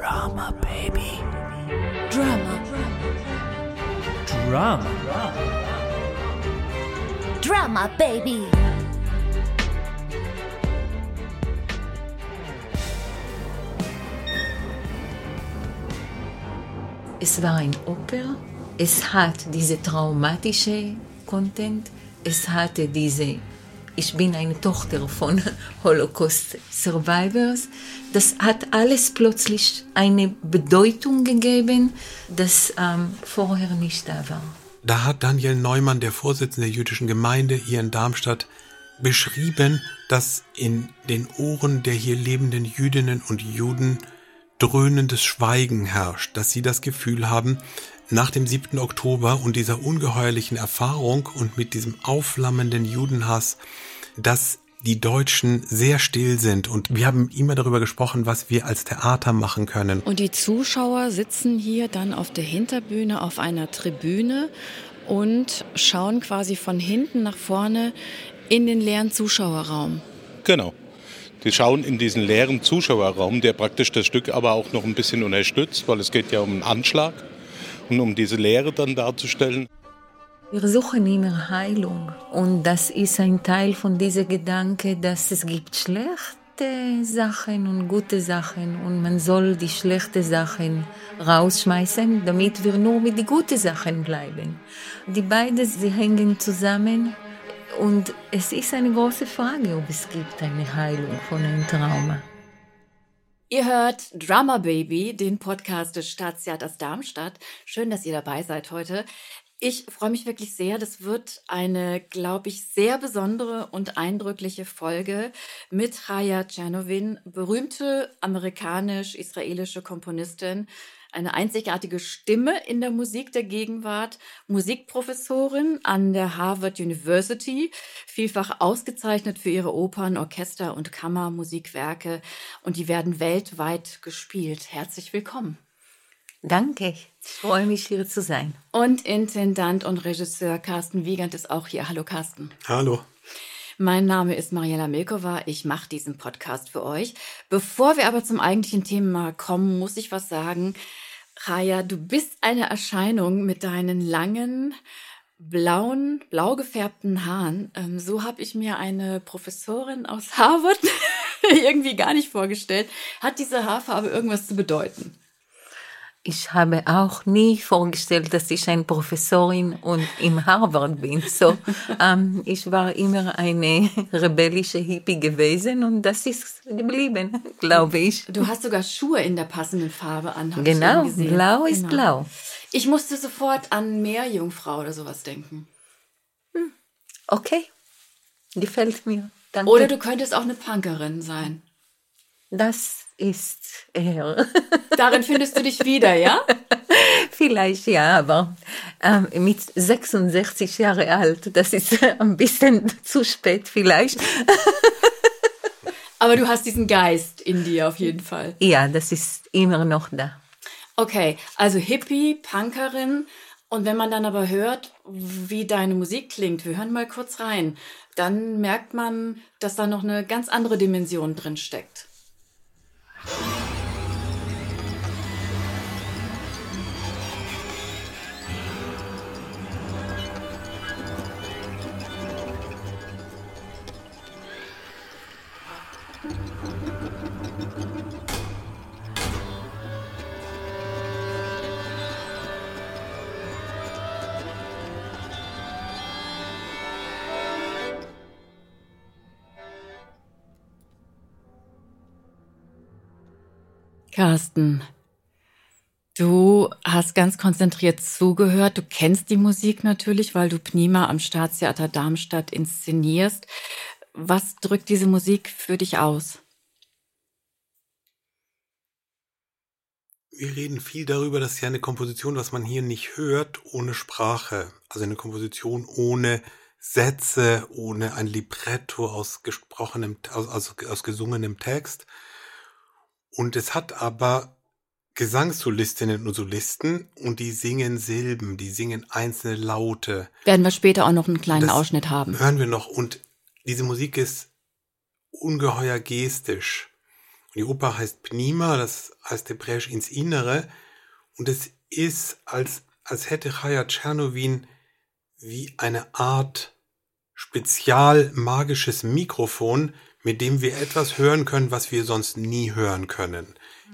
Drama, baby. Drama. Drama. Drama, baby. Es war ein Oper. Es hat diese traumatische Content. Es hatte diese ich bin eine Tochter von Holocaust Survivors. Das hat alles plötzlich eine Bedeutung gegeben, das ähm, vorher nicht da war. Da hat Daniel Neumann, der Vorsitzende der jüdischen Gemeinde hier in Darmstadt, beschrieben, dass in den Ohren der hier lebenden Jüdinnen und Juden dröhnendes Schweigen herrscht, dass sie das Gefühl haben, nach dem 7. Oktober und dieser ungeheuerlichen Erfahrung und mit diesem aufflammenden Judenhass, dass die Deutschen sehr still sind und wir haben immer darüber gesprochen, was wir als Theater machen können. Und die Zuschauer sitzen hier dann auf der Hinterbühne auf einer Tribüne und schauen quasi von hinten nach vorne in den leeren Zuschauerraum. Genau. Die schauen in diesen leeren Zuschauerraum, der praktisch das Stück aber auch noch ein bisschen unterstützt, weil es geht ja um einen Anschlag und um diese Leere dann darzustellen. Wir suchen immer Heilung und das ist ein Teil von diesem Gedanke, dass es gibt schlechte Sachen und gute Sachen und man soll die schlechten Sachen rausschmeißen, damit wir nur mit den guten Sachen bleiben. Die beiden, sie hängen zusammen und es ist eine große Frage, ob es gibt eine Heilung von einem Trauma. Ihr hört Drama Baby, den Podcast des Staatstheaters Darmstadt. Schön, dass ihr dabei seid heute. Ich freue mich wirklich sehr. Das wird eine, glaube ich, sehr besondere und eindrückliche Folge mit Raya Czernovin, berühmte amerikanisch-israelische Komponistin, eine einzigartige Stimme in der Musik der Gegenwart, Musikprofessorin an der Harvard University, vielfach ausgezeichnet für ihre Opern, Orchester und Kammermusikwerke und die werden weltweit gespielt. Herzlich willkommen. Danke, ich freue mich hier zu sein. Und Intendant und Regisseur Carsten Wiegand ist auch hier. Hallo Carsten. Hallo. Mein Name ist Mariela Milkova. Ich mache diesen Podcast für euch. Bevor wir aber zum eigentlichen Thema kommen, muss ich was sagen. Raya, du bist eine Erscheinung mit deinen langen, blauen, blau gefärbten Haaren. Ähm, so habe ich mir eine Professorin aus Harvard irgendwie gar nicht vorgestellt. Hat diese Haarfarbe irgendwas zu bedeuten? Ich habe auch nie vorgestellt, dass ich eine Professorin und im Harvard bin. So, ähm, ich war immer eine rebellische Hippie gewesen und das ist geblieben, glaube ich. Du hast sogar Schuhe in der passenden Farbe an. Genau, blau ist Genau. blau. Ich musste sofort an Meerjungfrau oder sowas denken. Okay, gefällt mir. Danke. Oder du könntest auch eine Punkerin sein. das ist er. Darin findest du dich wieder, ja? Vielleicht ja, aber ähm, mit 66 Jahre alt, das ist ein bisschen zu spät vielleicht. Aber du hast diesen Geist in dir auf jeden Fall. Ja, das ist immer noch da. Okay, also Hippie, Punkerin. Und wenn man dann aber hört, wie deine Musik klingt, wir hören mal kurz rein, dann merkt man, dass da noch eine ganz andere Dimension drin steckt. Yeah. Carsten, du hast ganz konzentriert zugehört. Du kennst die Musik natürlich, weil du Pnima am Staatstheater Darmstadt inszenierst. Was drückt diese Musik für dich aus? Wir reden viel darüber, dass ja eine Komposition, was man hier nicht hört, ohne Sprache, also eine Komposition ohne Sätze, ohne ein Libretto aus gesprochenem, aus, aus, aus gesungenem Text. Und es hat aber Gesangssolistinnen und Solisten und die singen Silben, die singen einzelne Laute. Werden wir später auch noch einen kleinen Das Ausschnitt haben. Hören wir noch. Und diese Musik ist ungeheuer gestisch. Die Oper heißt Pnima, das heißt hebräisch ins Innere. Und es ist, als, als hätte Chaya Tschernowin wie eine Art spezial magisches Mikrofon, mit dem wir etwas hören können, was wir sonst nie hören können.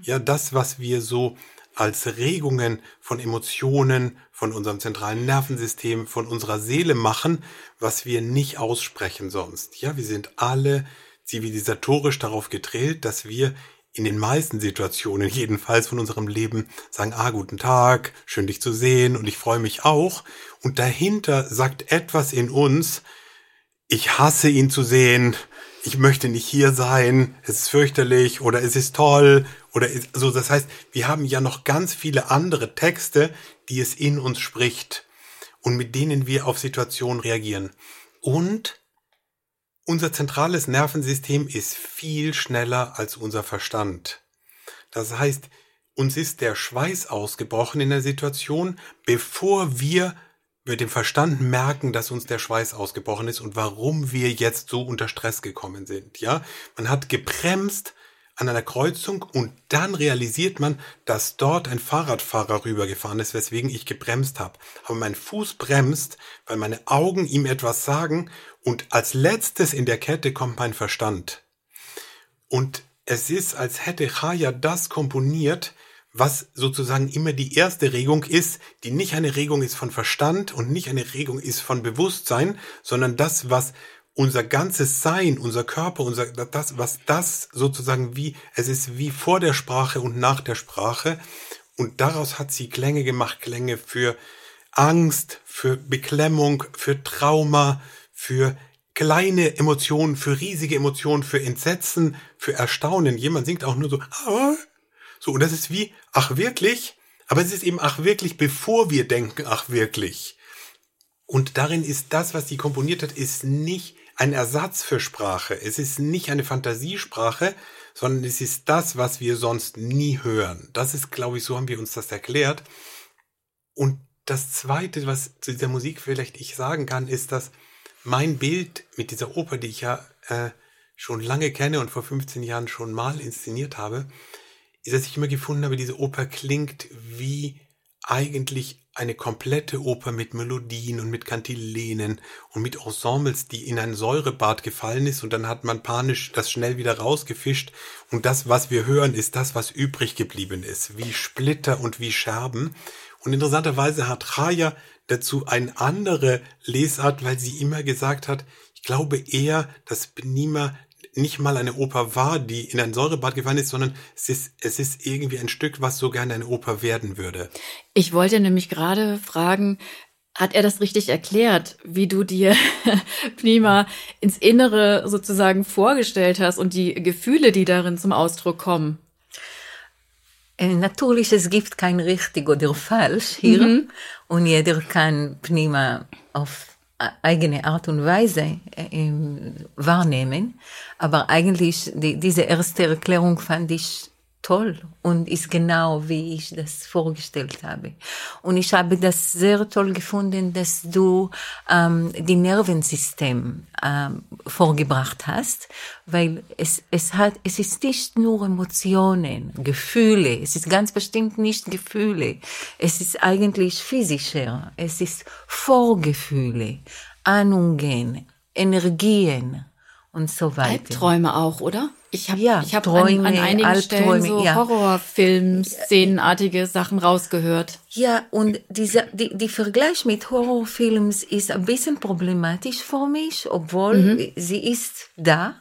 Ja, das, was wir so als Regungen von Emotionen, von unserem zentralen Nervensystem, von unserer Seele machen, was wir nicht aussprechen sonst. Ja, wir sind alle zivilisatorisch darauf gedrillt, dass wir in den meisten Situationen jedenfalls von unserem Leben sagen, ah, guten Tag, schön dich zu sehen und ich freue mich auch. Und dahinter sagt etwas in uns, ich hasse ihn zu sehen, ich möchte nicht hier sein, es ist fürchterlich oder es ist toll oder also das heißt, wir haben ja noch ganz viele andere Texte, die es in uns spricht und mit denen wir auf Situationen reagieren. Und unser zentrales Nervensystem ist viel schneller als unser Verstand. Das heißt, uns ist der Schweiß ausgebrochen in der Situation, bevor wir mit dem Verstand merken, dass uns der Schweiß ausgebrochen ist und warum wir jetzt so unter Stress gekommen sind. Ja, man hat gebremst an einer Kreuzung und dann realisiert man, dass dort ein Fahrradfahrer rübergefahren ist, weswegen ich gebremst habe. Aber mein Fuß bremst, weil meine Augen ihm etwas sagen und als letztes in der Kette kommt mein Verstand. Und es ist, als hätte Chaya das komponiert, was sozusagen immer die erste Regung ist, die nicht eine Regung ist von Verstand und nicht eine Regung ist von Bewusstsein, sondern das, was unser ganzes Sein, unser Körper, unser, das, was das sozusagen wie, es ist wie vor der Sprache und nach der Sprache. Und daraus hat sie Klänge gemacht, Klänge für Angst, für Beklemmung, für Trauma, für kleine Emotionen, für riesige Emotionen, für Entsetzen, für Erstaunen. Jemand singt auch nur so, ah, so, und das ist wie, ach wirklich? Aber es ist eben, ach wirklich, bevor wir denken, ach wirklich. Und darin ist das, was sie komponiert hat, ist nicht ein Ersatz für Sprache. Es ist nicht eine Fantasiesprache, sondern es ist das, was wir sonst nie hören. Das ist, glaube ich, so haben wir uns das erklärt. Und das Zweite, was zu dieser Musik vielleicht ich sagen kann, ist, dass mein Bild mit dieser Oper, die ich ja äh, schon lange kenne und vor 15 Jahren schon mal inszeniert habe, ist, dass ich immer gefunden habe, diese Oper klingt wie eigentlich eine komplette Oper mit Melodien und mit Kantilenen und mit Ensembles, die in ein Säurebad gefallen ist und dann hat man panisch das schnell wieder rausgefischt und das, was wir hören, ist das, was übrig geblieben ist, wie Splitter und wie Scherben. Und interessanterweise hat Chaya dazu eine andere Lesart, weil sie immer gesagt hat, ich glaube eher, dass Benima nicht mal eine Oper war, die in ein Säurebad gefallen ist, sondern es ist, es ist irgendwie ein Stück, was so gerne eine Oper werden würde. Ich wollte nämlich gerade fragen, hat er das richtig erklärt, wie du dir Pnima ins Innere sozusagen vorgestellt hast und die Gefühle, die darin zum Ausdruck kommen? Natürlich, es gibt kein richtig oder falsch hier mhm. und jeder kann Pnima auf eigene Art und Weise äh, wahrnehmen. Aber eigentlich, die, diese erste Erklärung fand ich toll und ist genau, wie ich das vorgestellt habe. Und ich habe das sehr toll gefunden, dass du ähm, die Nervensystem ähm, vorgebracht hast, weil es, es hat, es ist nicht nur Emotionen, Gefühle, es ist ganz bestimmt nicht Gefühle, es ist eigentlich physischer, es ist Vorgefühle, Ahnungen, Energien und so weiter. Albträume auch, oder? Ich habe ja, ich hab Träume, an, an einigen Albträume, Stellen so ja. Horrorfilm, szenenartige Sachen rausgehört. Ja, und dieser, die, die Vergleich mit Horrorfilms ist ein bisschen problematisch für mich, obwohl mhm. sie ist da.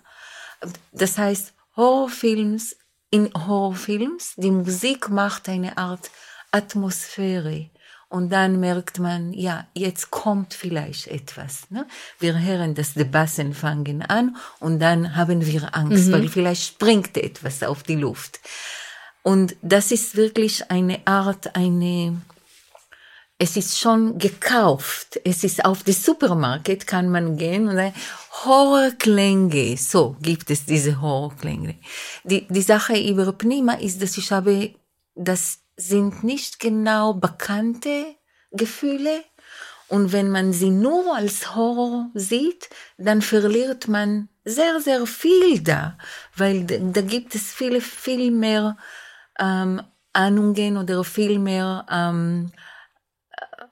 Das heißt, Horrorfilms, in Horrorfilms, die Musik macht eine Art Atmosphäre. Und dann merkt man, ja, jetzt kommt vielleicht etwas. Ne? Wir hören, dass die Bassen fangen an und dann haben wir Angst, mhm. weil vielleicht springt etwas auf die Luft. Und das ist wirklich eine Art, eine, es ist schon gekauft. Es ist auf den Supermarkt, kann man gehen und sagen, Horrorklänge. So gibt es diese Horrorklänge. Die, die Sache über Pnima ist, dass ich habe das sind nicht genau bekannte Gefühle Und wenn man sie nur als Horror sieht, dann verliert man sehr, sehr viel da, weil da gibt es viele, viel mehr ähm, Ahnungen oder viel mehr ähm,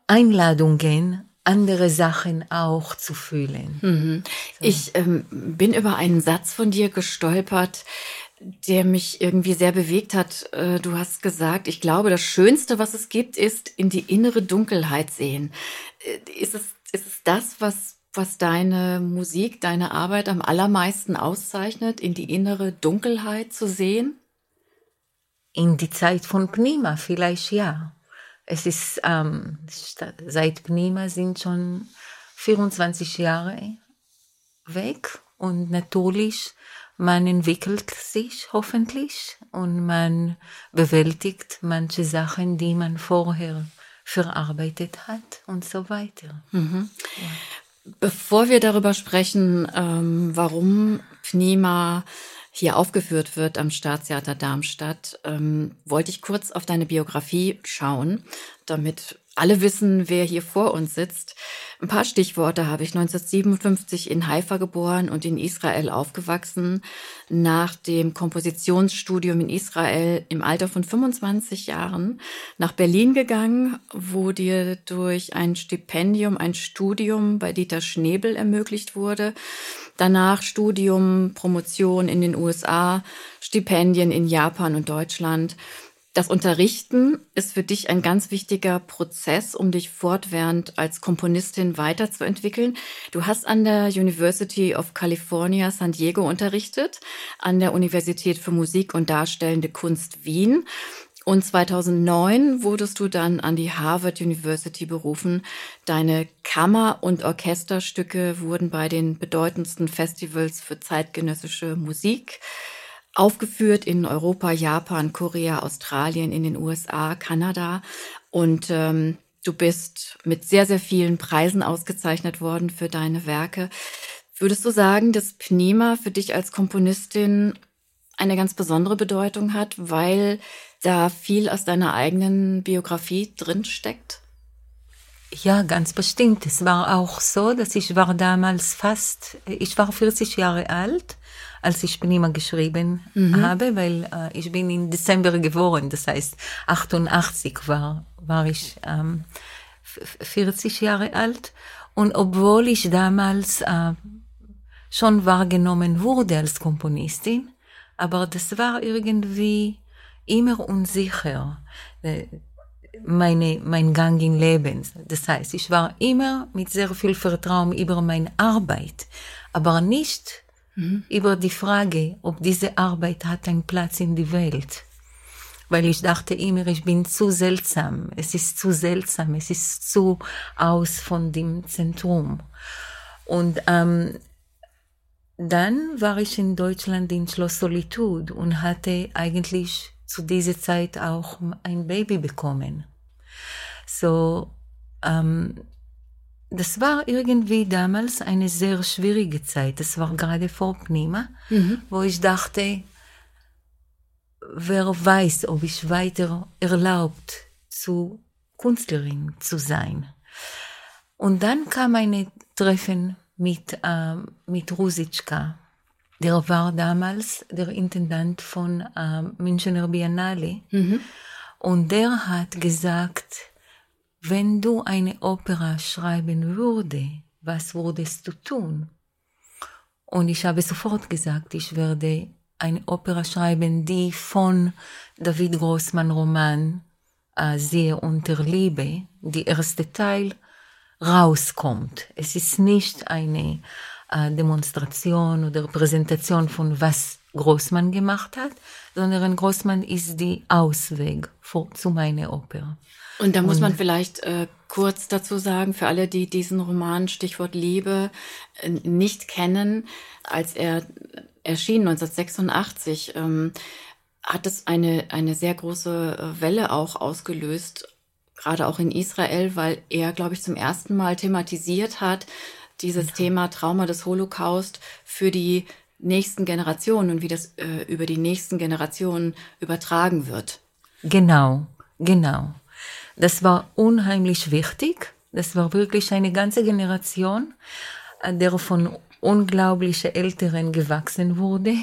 Einladungen, andere Sachen auch zu fühlen. Mhm. So. Ich ähm, bin über einen Satz von dir gestolpert, der mich irgendwie sehr bewegt hat. Äh, du hast gesagt, ich glaube, das Schönste, was es gibt, ist in die innere Dunkelheit sehen. Äh, ist es, ist es das, was, was deine Musik, deine Arbeit am allermeisten auszeichnet, in die innere Dunkelheit zu sehen? In die Zeit von Pnima vielleicht ja. Es ist, ähm, seit Pnima sind schon 24 Jahre weg und natürlich man entwickelt sich hoffentlich und man bewältigt manche Sachen, die man vorher verarbeitet hat und so weiter. Mhm. Ja. Bevor wir darüber sprechen, ähm, warum Pnima hier aufgeführt wird am Staatstheater Darmstadt, ähm, wollte ich kurz auf deine Biografie schauen, damit alle wissen, wer hier vor uns sitzt. Ein paar Stichworte habe ich 1957 in Haifa geboren und in Israel aufgewachsen. Nach dem Kompositionsstudium in Israel im Alter von 25 Jahren nach Berlin gegangen, wo dir durch ein Stipendium ein Studium bei Dieter Schnebel ermöglicht wurde. Danach Studium, Promotion in den USA, Stipendien in Japan und Deutschland. Das Unterrichten ist für dich ein ganz wichtiger Prozess, um dich fortwährend als Komponistin weiterzuentwickeln. Du hast an der University of California San Diego unterrichtet, an der Universität für Musik und Darstellende Kunst Wien. Und 2009 wurdest du dann an die Harvard University berufen. Deine Kammer- und Orchesterstücke wurden bei den bedeutendsten Festivals für zeitgenössische Musik aufgeführt in Europa, Japan, Korea, Australien, in den USA, Kanada. Und ähm, du bist mit sehr, sehr vielen Preisen ausgezeichnet worden für deine Werke. Würdest du sagen, dass Pnima für dich als Komponistin eine ganz besondere Bedeutung hat, weil da viel aus deiner eigenen Biografie drin steckt? Ja, ganz bestimmt. Es war auch so, dass ich war damals fast, ich war 40 Jahre alt als ich Pnima geschrieben mhm. habe, weil äh, ich bin im Dezember geboren, das heißt 88 war, war ich ähm, 40 Jahre alt. Und obwohl ich damals äh, schon wahrgenommen wurde als Komponistin, aber das war irgendwie immer unsicher, äh, meine, mein Gang im Leben. Das heißt, ich war immer mit sehr viel Vertrauen über meine Arbeit, aber nicht mhm. über die Frage, ob diese Arbeit hat einen Platz in die Welt. Weil ich dachte immer, ich bin zu seltsam, es ist zu seltsam, es ist zu aus von dem Zentrum. Und ähm, dann war ich in Deutschland in Schloss Solitude und hatte eigentlich zu dieser Zeit auch ein Baby bekommen. So, ähm, das war irgendwie damals eine sehr schwierige Zeit. Das war gerade vor Pnima, mhm. wo ich dachte, wer weiß, ob ich weiter erlaubt zu Künstlerin zu sein. Und dann kam ein Treffen mit, äh, mit Rusitschka. Der war damals der Intendant von äh, Münchener Biennale. Mhm. Und der hat gesagt, wenn du eine Opera schreiben würde, was würdest du tun? Und ich habe sofort gesagt, ich werde eine Opera schreiben, die von David Grossmann Roman äh, Sehe unter Liebe, die erste Teil, rauskommt. Es ist nicht eine äh, Demonstration oder Präsentation von was Grossmann gemacht hat, sondern Grossmann ist die Ausweg zu meiner Oper. Und da muss man vielleicht äh, kurz dazu sagen, für alle, die diesen Roman Stichwort Liebe äh, nicht kennen, als er erschien 1986, ähm, hat es eine, eine sehr große äh, Welle auch ausgelöst, gerade auch in Israel, weil er, glaube ich, zum ersten Mal thematisiert hat, dieses ja. Thema Trauma des Holocaust für die nächsten Generationen und wie das äh, über die nächsten Generationen übertragen wird. Genau, genau. Das war unheimlich wichtig, Das war wirklich eine ganze Generation, äh, der von unglaublichen Älteren gewachsen wurde.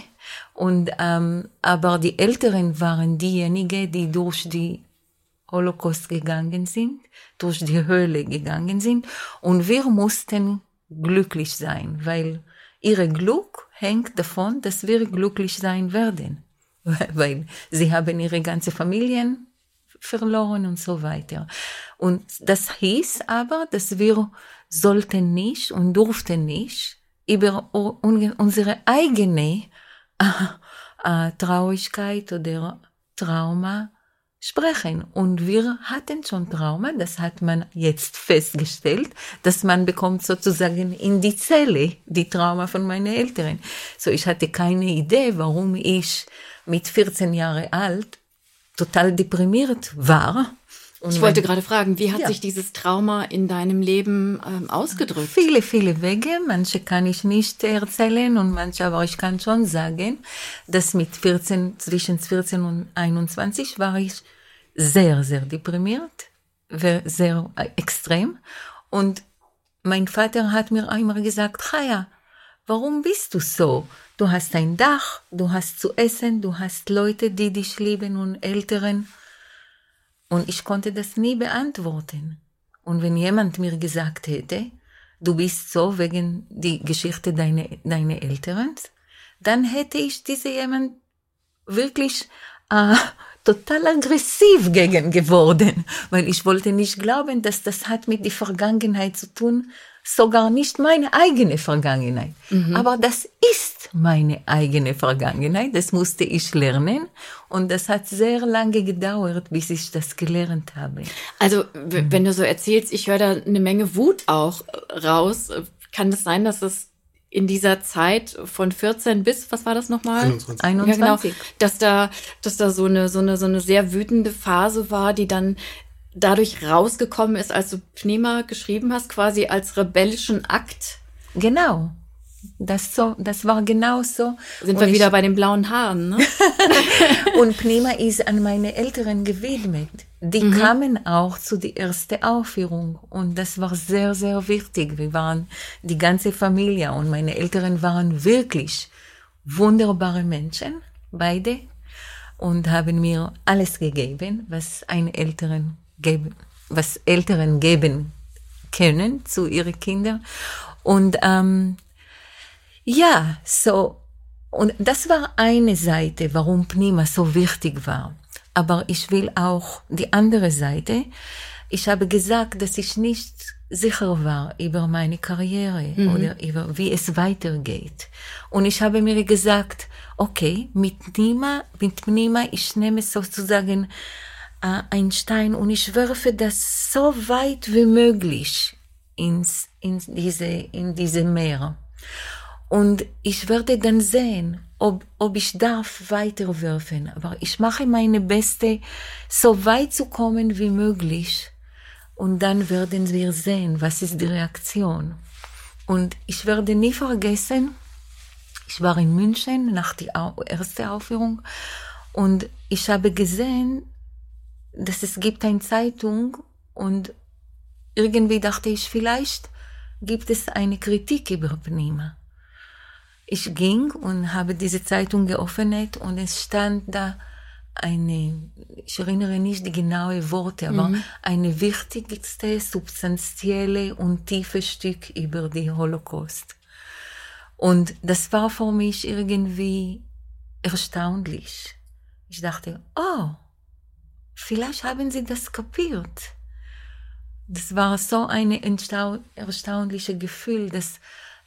Und, ähm, aber die Älteren waren diejenigen, die durch die Holocaust gegangen sind, durch die Höhle gegangen sind. Und wir mussten glücklich sein, weil ihre Glück hängt davon, dass wir glücklich sein werden. Weil sie haben ihre ganze Familien verloren und so weiter. Und das hieß aber, dass wir sollten nicht und durften nicht über unsere eigene äh, Traurigkeit oder Trauma sprechen. Und wir hatten schon Trauma, das hat man jetzt festgestellt, dass man bekommt sozusagen in die Zelle die Trauma von meinen Eltern. So, ich hatte keine Idee, warum ich mit 14 Jahren alt total deprimiert war. Und ich wollte gerade fragen, wie hat ja. sich dieses Trauma in deinem Leben ähm, ausgedrückt? Viele, viele Wege. Manche kann ich nicht erzählen und manche, aber ich kann schon sagen, dass mit 14, zwischen 14 und 21 war ich sehr, sehr deprimiert, sehr äh, extrem. Und mein Vater hat mir einmal gesagt, Chaya, warum bist du so? Du hast ein Dach, du hast zu essen, du hast Leute, die dich lieben und Älteren. Und ich konnte das nie beantworten. Und wenn jemand mir gesagt hätte, du bist so wegen die Geschichte deiner deine Eltern, dann hätte ich diese jemand wirklich äh, total aggressiv gegen geworden, weil ich wollte nicht glauben, dass das hat mit der Vergangenheit zu tun, sogar nicht meine eigene Vergangenheit. Mhm. Aber das ist meine eigene Vergangenheit, das musste ich lernen und das hat sehr lange gedauert, bis ich das gelernt habe. Also, mhm. wenn du so erzählst, ich höre da eine Menge Wut auch raus. Kann es sein, dass es in dieser Zeit von 14 bis, was war das nochmal? 21. 21. Ja, genau, dass da, dass da so eine, so eine, so eine sehr wütende Phase war, die dann dadurch rausgekommen ist, als du Pneuma geschrieben hast, quasi als rebellischen Akt. Genau. Das, so, das war genau so. Sind und wir wieder bei den blauen Haaren, ne? und Pneuma ist an meine Eltern gewidmet. Die mhm. kamen auch zu der ersten Aufführung und das war sehr, sehr wichtig. Wir waren die ganze Familie und meine Eltern waren wirklich wunderbare Menschen, beide, und haben mir alles gegeben, was ein Eltern geben, was Eltern geben können zu ihren Kindern. Und ähm, ja, so, und das war eine Seite, warum Pnima so wichtig war. Aber ich will auch die andere Seite. Ich habe gesagt, dass ich nicht sicher war über meine Karriere mhm. oder über wie es weitergeht. Und ich habe mir gesagt, okay, mit Nima, mit Nima, ich nehme sozusagen ein Stein und ich werfe das so weit wie möglich ins, in diese, in diese Meer. Und ich werde dann sehen, ob, ob ich darf weiterwerfen. Aber ich mache meine Beste, so weit zu kommen wie möglich. Und dann werden wir sehen, was ist die Reaktion. Und ich werde nie vergessen, ich war in München nach der ersten Aufführung und ich habe gesehen, dass es gibt eine Zeitung und irgendwie dachte ich, vielleicht gibt es eine Kritik über Pnima. Ich ging und habe diese Zeitung geöffnet und es stand da eine, ich erinnere nicht die genauen Worte, aber mhm. eine wichtigste, substanzielle und tiefe Stück über die Holocaust. Und das war für mich irgendwie erstaunlich. Ich dachte, oh, Vielleicht haben sie das kapiert. Das war so ein erstaunliches Gefühl, dass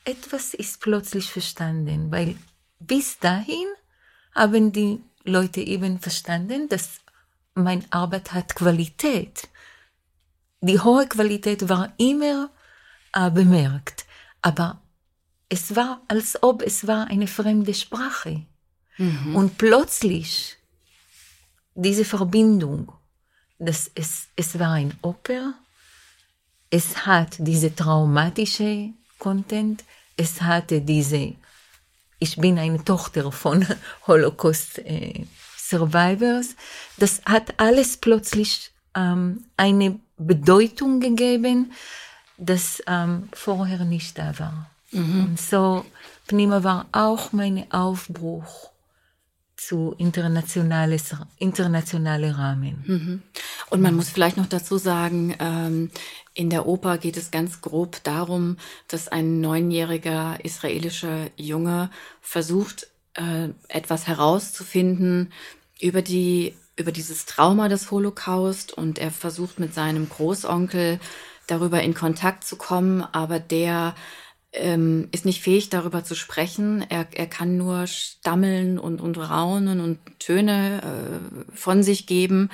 etwas ist plötzlich verstanden, weil bis dahin haben die Leute eben verstanden, dass meine Arbeit hat Qualität. Die hohe Qualität war immer äh, bemerkt, aber es war, als ob es war eine fremde Sprache. Mhm. Und plötzlich diese Verbindung, dass es, es war ein Oper, es hat diese traumatische Content, es hatte diese, ich bin eine Tochter von Holocaust äh, Survivors, das hat alles plötzlich ähm, eine Bedeutung gegeben, das ähm, vorher nicht da war. Mhm. Und so, Pnima war auch mein Aufbruch zu internationales, internationale Rahmen. Mhm. Und man muss vielleicht noch dazu sagen, ähm, in der Oper geht es ganz grob darum, dass ein neunjähriger israelischer Junge versucht, äh, etwas herauszufinden über die über dieses Trauma des Holocaust und er versucht mit seinem Großonkel darüber in Kontakt zu kommen, aber der ähm, ist nicht fähig, darüber zu sprechen. Er, er kann nur stammeln und, und raunen und Töne äh, von sich geben.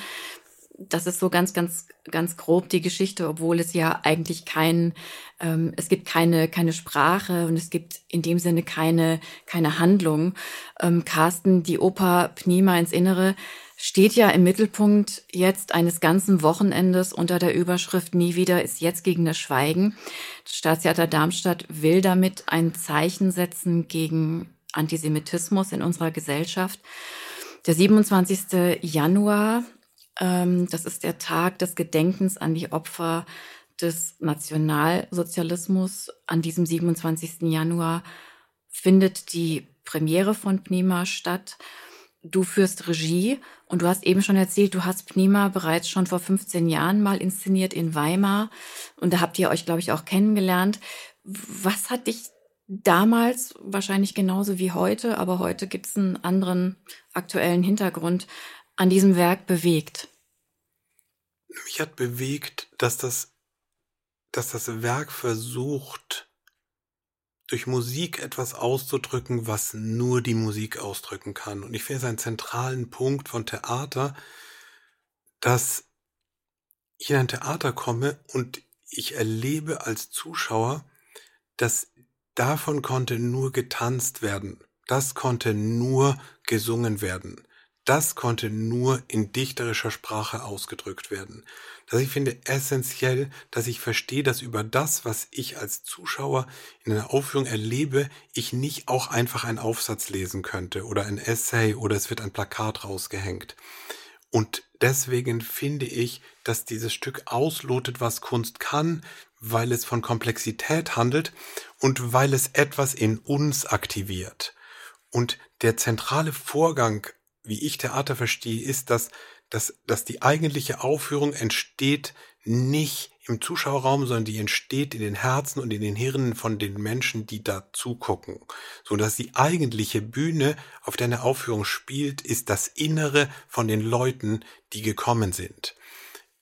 Das ist so ganz, ganz, ganz grob die Geschichte, obwohl es ja eigentlich kein, ähm, es gibt keine, keine Sprache und es gibt in dem Sinne keine, keine Handlung. Ähm, Carsten, die Oper Pnima ins Innere, steht ja im Mittelpunkt jetzt eines ganzen Wochenendes unter der Überschrift Nie wieder ist jetzt gegen das Schweigen. Das Staatstheater Darmstadt will damit ein Zeichen setzen gegen Antisemitismus in unserer Gesellschaft. Der 27. Januar, ähm, das ist der Tag des Gedenkens an die Opfer des Nationalsozialismus. An diesem 27. Januar findet die Premiere von Pnima statt. Du führst Regie und du hast eben schon erzählt, du hast Pnima bereits schon vor 15 Jahren mal inszeniert in Weimar und da habt ihr euch, glaube ich, auch kennengelernt. Was hat dich damals, wahrscheinlich genauso wie heute, aber heute gibt es einen anderen aktuellen Hintergrund, an diesem Werk bewegt? Mich hat bewegt, dass das, dass das Werk versucht, durch Musik etwas auszudrücken, was nur die Musik ausdrücken kann. Und ich finde es einen zentralen Punkt von Theater, dass ich in ein Theater komme und ich erlebe als Zuschauer, dass davon konnte nur getanzt werden. Das konnte nur gesungen werden das konnte nur in dichterischer Sprache ausgedrückt werden. Dass ich finde essentiell, dass ich verstehe, dass über das, was ich als Zuschauer in einer Aufführung erlebe, ich nicht auch einfach einen Aufsatz lesen könnte oder ein Essay oder es wird ein Plakat rausgehängt. Und deswegen finde ich, dass dieses Stück auslotet, was Kunst kann, weil es von Komplexität handelt und weil es etwas in uns aktiviert. Und der zentrale Vorgang wie ich Theater verstehe, ist, dass, dass, dass die eigentliche Aufführung entsteht nicht im Zuschauerraum, sondern die entsteht in den Herzen und in den Hirnen von den Menschen, die da zugucken. So dass die eigentliche Bühne, auf der eine Aufführung spielt, ist das Innere von den Leuten, die gekommen sind.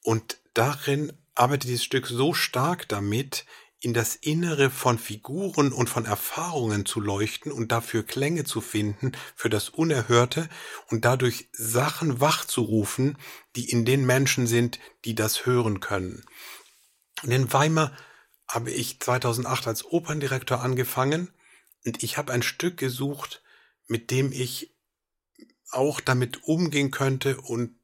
Und darin arbeitet dieses Stück so stark damit, in das Innere von Figuren und von Erfahrungen zu leuchten und dafür Klänge zu finden für das Unerhörte und dadurch Sachen wachzurufen, die in den Menschen sind, die das hören können. Und in Weimar habe ich 2008 als Operndirektor angefangen und ich habe ein Stück gesucht, mit dem ich auch damit umgehen könnte und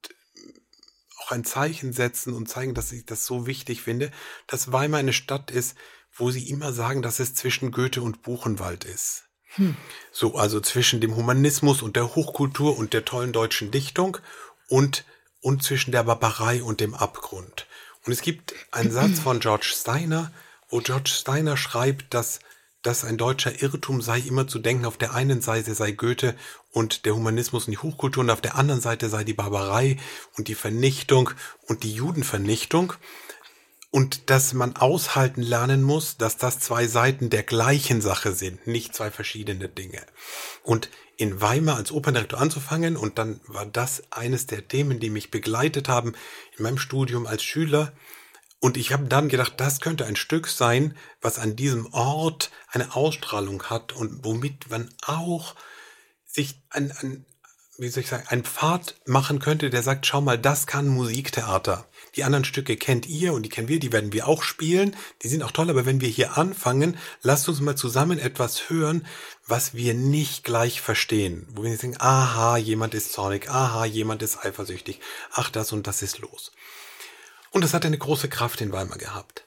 ein Zeichen setzen und zeigen, dass ich das so wichtig finde, dass Weimar eine Stadt ist, wo sie immer sagen, dass es zwischen Goethe und Buchenwald ist. Hm. So, also zwischen dem Humanismus und der Hochkultur und der tollen deutschen Dichtung und, und zwischen der Barbarei und dem Abgrund. Und es gibt einen Satz von George Steiner, wo George Steiner schreibt, dass dass ein deutscher Irrtum sei, immer zu denken, auf der einen Seite sei Goethe und der Humanismus und die Hochkultur und auf der anderen Seite sei die Barbarei und die Vernichtung und die Judenvernichtung. Und dass man aushalten lernen muss, dass das zwei Seiten der gleichen Sache sind, nicht zwei verschiedene Dinge. Und in Weimar als Operndirektor anzufangen, und dann war das eines der Themen, die mich begleitet haben in meinem Studium als Schüler, und ich habe dann gedacht, das könnte ein Stück sein, was an diesem Ort eine Ausstrahlung hat und womit man auch sich ein, ein wie soll ich sagen, ein Pfad machen könnte, der sagt, schau mal, das kann Musiktheater. Die anderen Stücke kennt ihr und die kennen wir, die werden wir auch spielen. Die sind auch toll, aber wenn wir hier anfangen, lasst uns mal zusammen etwas hören, was wir nicht gleich verstehen. Wo wir nicht sagen, aha, jemand ist zornig, aha, jemand ist eifersüchtig, ach, das und das ist los. Und das hat eine große Kraft in Weimar gehabt.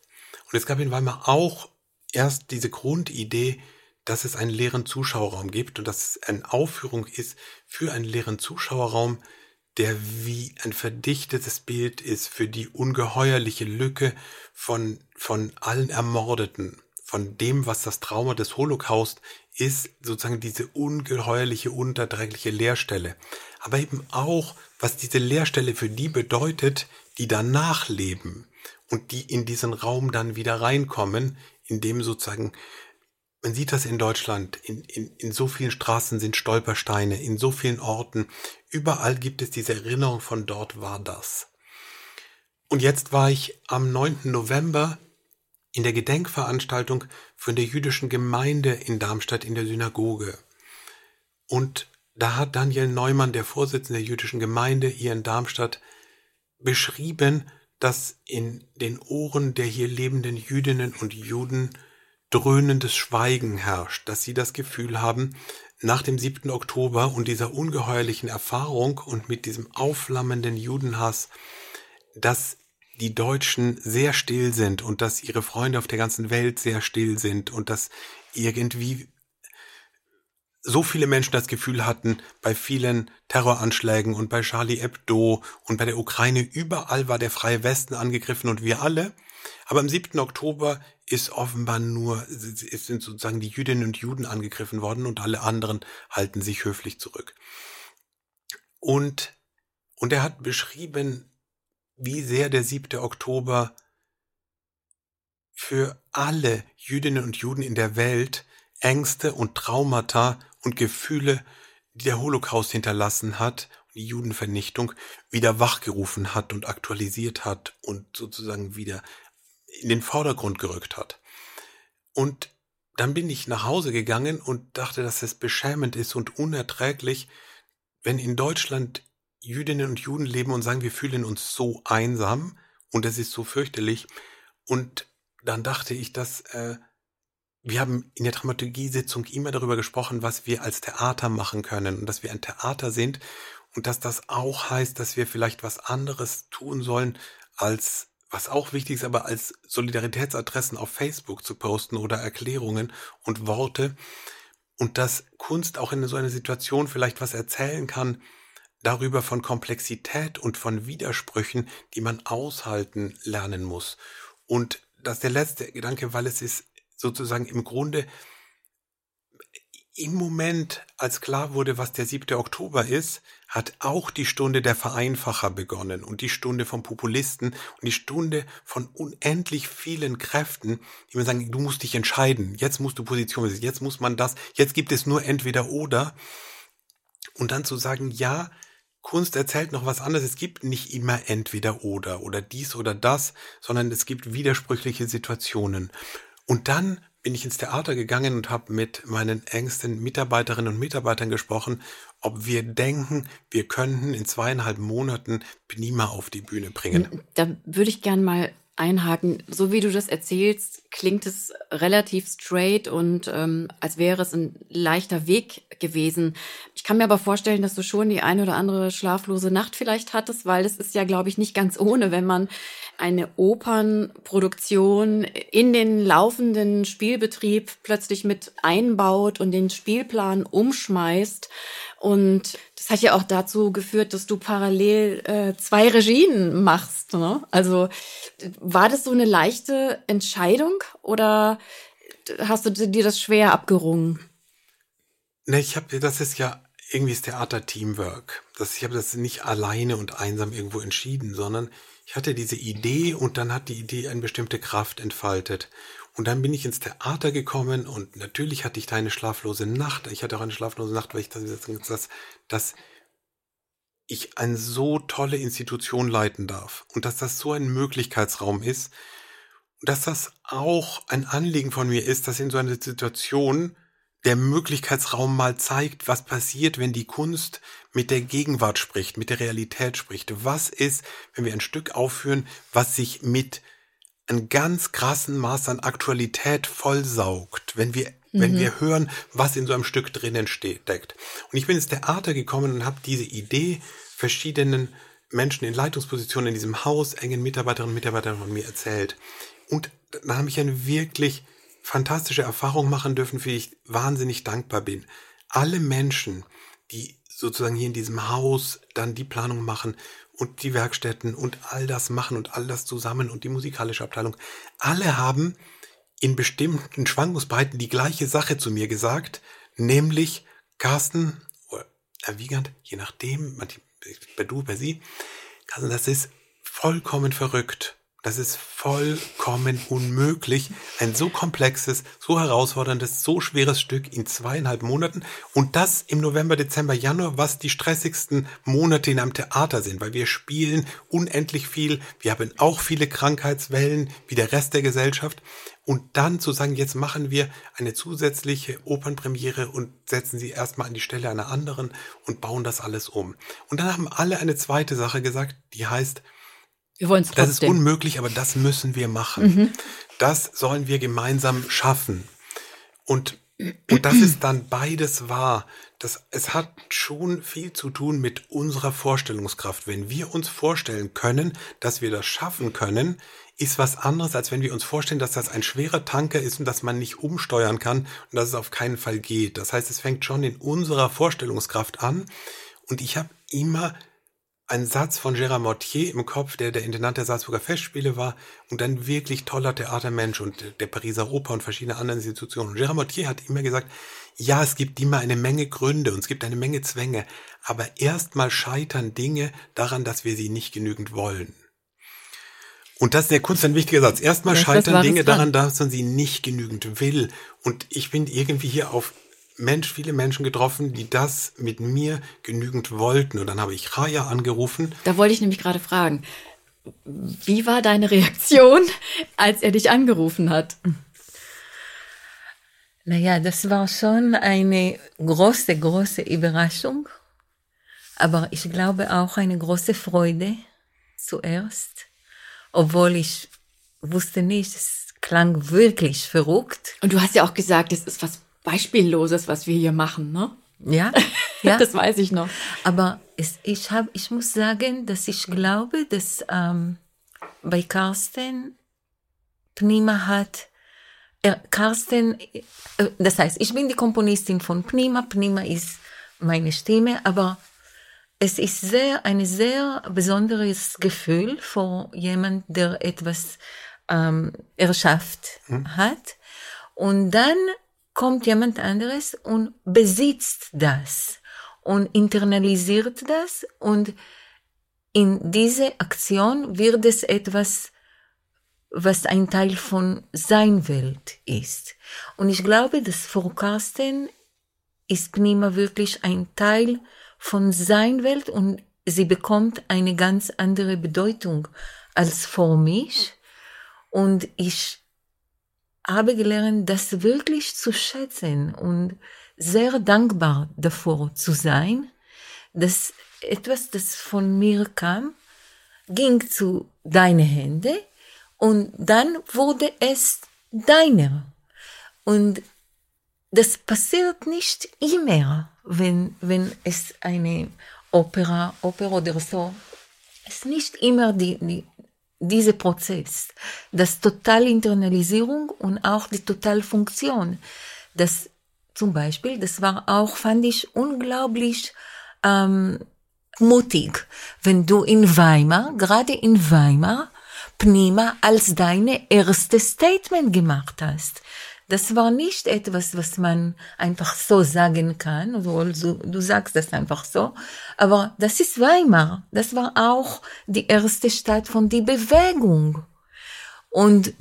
Und es gab in Weimar auch erst diese Grundidee, dass es einen leeren Zuschauerraum gibt und dass es eine Aufführung ist für einen leeren Zuschauerraum, der wie ein verdichtetes Bild ist für die ungeheuerliche Lücke von, von allen Ermordeten, von dem, was das Trauma des Holocaust ist, sozusagen diese ungeheuerliche, unterträgliche Leerstelle. Aber eben auch, was diese Leerstelle für die bedeutet, die danach leben und die in diesen Raum dann wieder reinkommen, in dem sozusagen man sieht das in Deutschland, in, in, in so vielen Straßen sind Stolpersteine, in so vielen Orten, überall gibt es diese Erinnerung von dort war das. Und jetzt war ich am 9. November in der Gedenkveranstaltung von der jüdischen Gemeinde in Darmstadt in der Synagoge. Und da hat Daniel Neumann, der Vorsitzende der jüdischen Gemeinde hier in Darmstadt, beschrieben, dass in den Ohren der hier lebenden Jüdinnen und Juden dröhnendes Schweigen herrscht, dass sie das Gefühl haben, nach dem 7. Oktober und dieser ungeheuerlichen Erfahrung und mit diesem aufflammenden Judenhass, dass die Deutschen sehr still sind und dass ihre Freunde auf der ganzen Welt sehr still sind und dass irgendwie so viele Menschen das Gefühl hatten, bei vielen Terroranschlägen und bei Charlie Hebdo und bei der Ukraine, überall war der freie Westen angegriffen und wir alle. Aber am 7. Oktober ist offenbar nur, es sind sozusagen die Jüdinnen und Juden angegriffen worden und alle anderen halten sich höflich zurück. Und, und er hat beschrieben, wie sehr der 7. Oktober für alle Jüdinnen und Juden in der Welt Ängste und Traumata und Gefühle, die der Holocaust hinterlassen hat, die Judenvernichtung, wieder wachgerufen hat und aktualisiert hat und sozusagen wieder in den Vordergrund gerückt hat. Und dann bin ich nach Hause gegangen und dachte, dass es beschämend ist und unerträglich, wenn in Deutschland Jüdinnen und Juden leben und sagen, wir fühlen uns so einsam und es ist so fürchterlich. Und dann dachte ich, dass äh, wir haben in der Dramaturgiesitzung immer darüber gesprochen, was wir als Theater machen können und dass wir ein Theater sind und dass das auch heißt, dass wir vielleicht was anderes tun sollen, als was auch wichtig ist, aber als Solidaritätsadressen auf Facebook zu posten oder Erklärungen und Worte und dass Kunst auch in so einer Situation vielleicht was erzählen kann darüber von Komplexität und von Widersprüchen, die man aushalten lernen muss. Und das ist der letzte Gedanke, weil es ist sozusagen im Grunde im Moment, als klar wurde, was der 7. Oktober ist, hat auch die Stunde der Vereinfacher begonnen und die Stunde von Populisten und die Stunde von unendlich vielen Kräften, die mir sagen, du musst dich entscheiden, jetzt musst du Position setzen, jetzt muss man das, jetzt gibt es nur entweder oder. Und dann zu sagen, ja, Kunst erzählt noch was anderes. Es gibt nicht immer entweder oder oder dies oder das, sondern es gibt widersprüchliche Situationen. Und dann bin ich ins Theater gegangen und habe mit meinen engsten Mitarbeiterinnen und Mitarbeitern gesprochen, ob wir denken, wir könnten in zweieinhalb Monaten Pnima auf die Bühne bringen. Da würde ich gern mal einhaken. So wie du das erzählst, klingt es relativ straight und ähm, als wäre es ein leichter Weg gewesen. Kann mir aber vorstellen, dass du schon die eine oder andere schlaflose Nacht vielleicht hattest, weil es ist ja, glaube ich, nicht ganz ohne, wenn man eine Opernproduktion in den laufenden Spielbetrieb plötzlich mit einbaut und den Spielplan umschmeißt. Und das hat ja auch dazu geführt, dass du parallel äh, zwei Regien machst. Ne? Also war das so eine leichte Entscheidung oder hast du dir das schwer abgerungen? Ne, ich habe, das ist ja irgendwie das Theater Teamwork. Das, ich habe das nicht alleine und einsam irgendwo entschieden, sondern ich hatte diese Idee und dann hat die Idee eine bestimmte Kraft entfaltet. Und dann bin ich ins Theater gekommen und natürlich hatte ich da eine schlaflose Nacht. Ich hatte auch eine schlaflose Nacht, weil ich das, dass, dass ich eine so tolle Institution leiten darf und dass das so ein Möglichkeitsraum ist und dass das auch ein Anliegen von mir ist, dass in so einer Situation der Möglichkeitsraum mal zeigt, was passiert, wenn die Kunst mit der Gegenwart spricht, mit der Realität spricht. Was ist, wenn wir ein Stück aufführen, was sich mit einem ganz krassen Maß an Aktualität vollsaugt, wenn wir mhm. wenn wir hören, was in so einem Stück drinnen steht, deckt. Und ich bin ins Theater gekommen und habe diese Idee verschiedenen Menschen in Leitungspositionen in diesem Haus, engen Mitarbeiterinnen und Mitarbeitern von mir erzählt. Und dann habe ich eine wirklich fantastische Erfahrung machen dürfen, für die ich wahnsinnig dankbar bin. Alle Menschen, die sozusagen hier in diesem Haus dann die Planung machen und die Werkstätten und all das machen und all das zusammen und die musikalische Abteilung, alle haben in bestimmten Schwankungsbreiten die gleiche Sache zu mir gesagt, nämlich Carsten oder Wiegand, je nachdem, bei du, bei sie, Carsten, das ist vollkommen verrückt. Das ist vollkommen unmöglich, ein so komplexes, so herausforderndes, so schweres Stück in zweieinhalb Monaten und das im November, Dezember, Januar, was die stressigsten Monate in einem Theater sind, weil wir spielen unendlich viel, wir haben auch viele Krankheitswellen wie der Rest der Gesellschaft und dann zu sagen, jetzt machen wir eine zusätzliche Opernpremiere und setzen sie erstmal an die Stelle einer anderen und bauen das alles um. Und dann haben alle eine zweite Sache gesagt, die heißt, wir wollen es Das ist unmöglich, aber das müssen wir machen. Mhm. Das sollen wir gemeinsam schaffen. Und, und das ist dann beides wahr. Das, es hat schon viel zu tun mit unserer Vorstellungskraft. Wenn wir uns vorstellen können, dass wir das schaffen können, ist was anderes, als wenn wir uns vorstellen, dass das ein schwerer Tanker ist und dass man nicht umsteuern kann und dass es auf keinen Fall geht. Das heißt, es fängt schon in unserer Vorstellungskraft an. Und ich habe immer ein Satz von Gérard Mortier im Kopf, der der Intendant der Salzburger Festspiele war und ein wirklich toller Theatermensch und der Pariser Oper und verschiedene andere Institutionen. Und Gérard Mortier hat immer gesagt, ja, es gibt immer eine Menge Gründe und es gibt eine Menge Zwänge, aber erstmal scheitern Dinge daran, dass wir sie nicht genügend wollen. Und das ist der Kunst ein wichtiger Satz. Erstmal scheitern Dinge daran, dass man sie nicht genügend will. Und ich bin irgendwie hier auf Mensch, viele Menschen getroffen, die das mit mir genügend wollten. Und dann habe ich Raya angerufen. Da wollte ich nämlich gerade fragen, wie war deine Reaktion, als er dich angerufen hat? Naja, das war schon eine große, große Überraschung. Aber ich glaube auch eine große Freude zuerst, obwohl ich wusste nicht, es klang wirklich verrückt. Und du hast ja auch gesagt, es ist was Beispielloses, was wir hier machen, ne? Ja, ja. das weiß ich noch. Aber es, ich, hab, ich muss sagen, dass ich glaube, dass ähm, bei Carsten Pnima hat, er, Carsten, äh, das heißt, ich bin die Komponistin von Pnima, Pnima ist meine Stimme, aber es ist sehr, ein sehr besonderes Gefühl für jemand, der etwas ähm, erschafft hm. hat. Und dann kommt jemand anderes und besitzt das und internalisiert das und in diese Aktion wird es etwas, was ein Teil von sein Welt ist. Und ich glaube, dass für Carsten ist Pnima wirklich ein Teil von sein Welt und sie bekommt eine ganz andere Bedeutung als für mich. Und ich habe gelernt, das wirklich zu schätzen und sehr dankbar davor zu sein, dass etwas, das von mir kam, ging zu deine Hände und dann wurde es deiner. Und das passiert nicht immer, wenn, wenn es eine Opera, Opera oder so, es ist nicht immer die, die, dieser Prozess, das Totalinternalisierung und auch die Totalfunktion. Das zum Beispiel, das war auch, fand ich unglaublich ähm, mutig, wenn du in Weimar, gerade in Weimar, Pnima als deine erste Statement gemacht hast. Das war nicht etwas, was man einfach so sagen kann. Also, du sagst das einfach so. Aber das ist Weimar. Das war auch die erste Stadt von die Bewegung. Und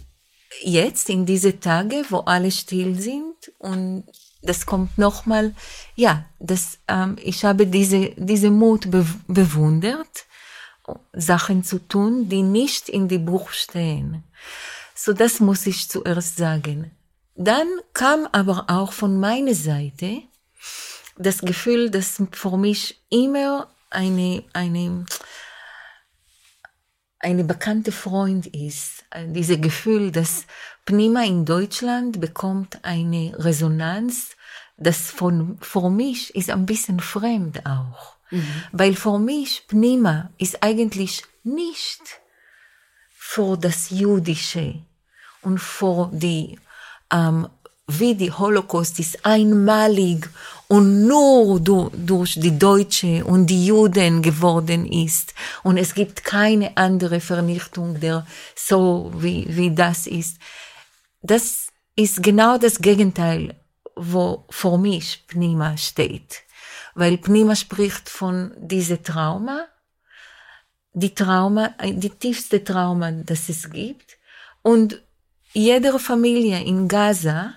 jetzt in diese Tage, wo alle still sind und das kommt nochmal, ja, das, ähm, ich habe diese, diese Mut be bewundert, Sachen zu tun, die nicht in die Buch stehen. So, das muss ich zuerst sagen. Dann kam aber auch von meiner Seite das Gefühl, dass für mich immer eine, eine, eine bekannte Freund ist. Dieses Gefühl, dass Pnima in Deutschland bekommt eine Resonanz, das von, für mich ist ein bisschen fremd auch. Mhm. Weil für mich Pnima ist eigentlich nicht für das Jüdische und für die ähm, wie die Holocaust ist einmalig und nur durch die Deutsche und die Juden geworden ist. Und es gibt keine andere Vernichtung, der so wie, wie das ist. Das ist genau das Gegenteil, wo vor mich Pnima steht. Weil Pnima spricht von diesem Trauma, die Trauma, die tiefste Trauma, das es gibt. Und jede Familie in Gaza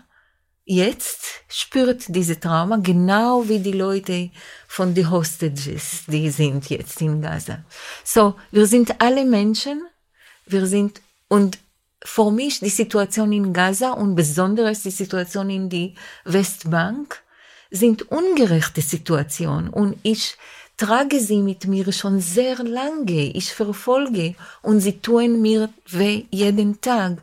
jetzt spürt diese Trauma, genau wie die Leute von den Hostages, die sind jetzt in Gaza. So, wir sind alle Menschen, wir sind, und für mich die Situation in Gaza und besonders die Situation in die Westbank sind ungerechte Situationen und ich trage sie mit mir schon sehr lange, ich verfolge und sie tun mir weh jeden Tag.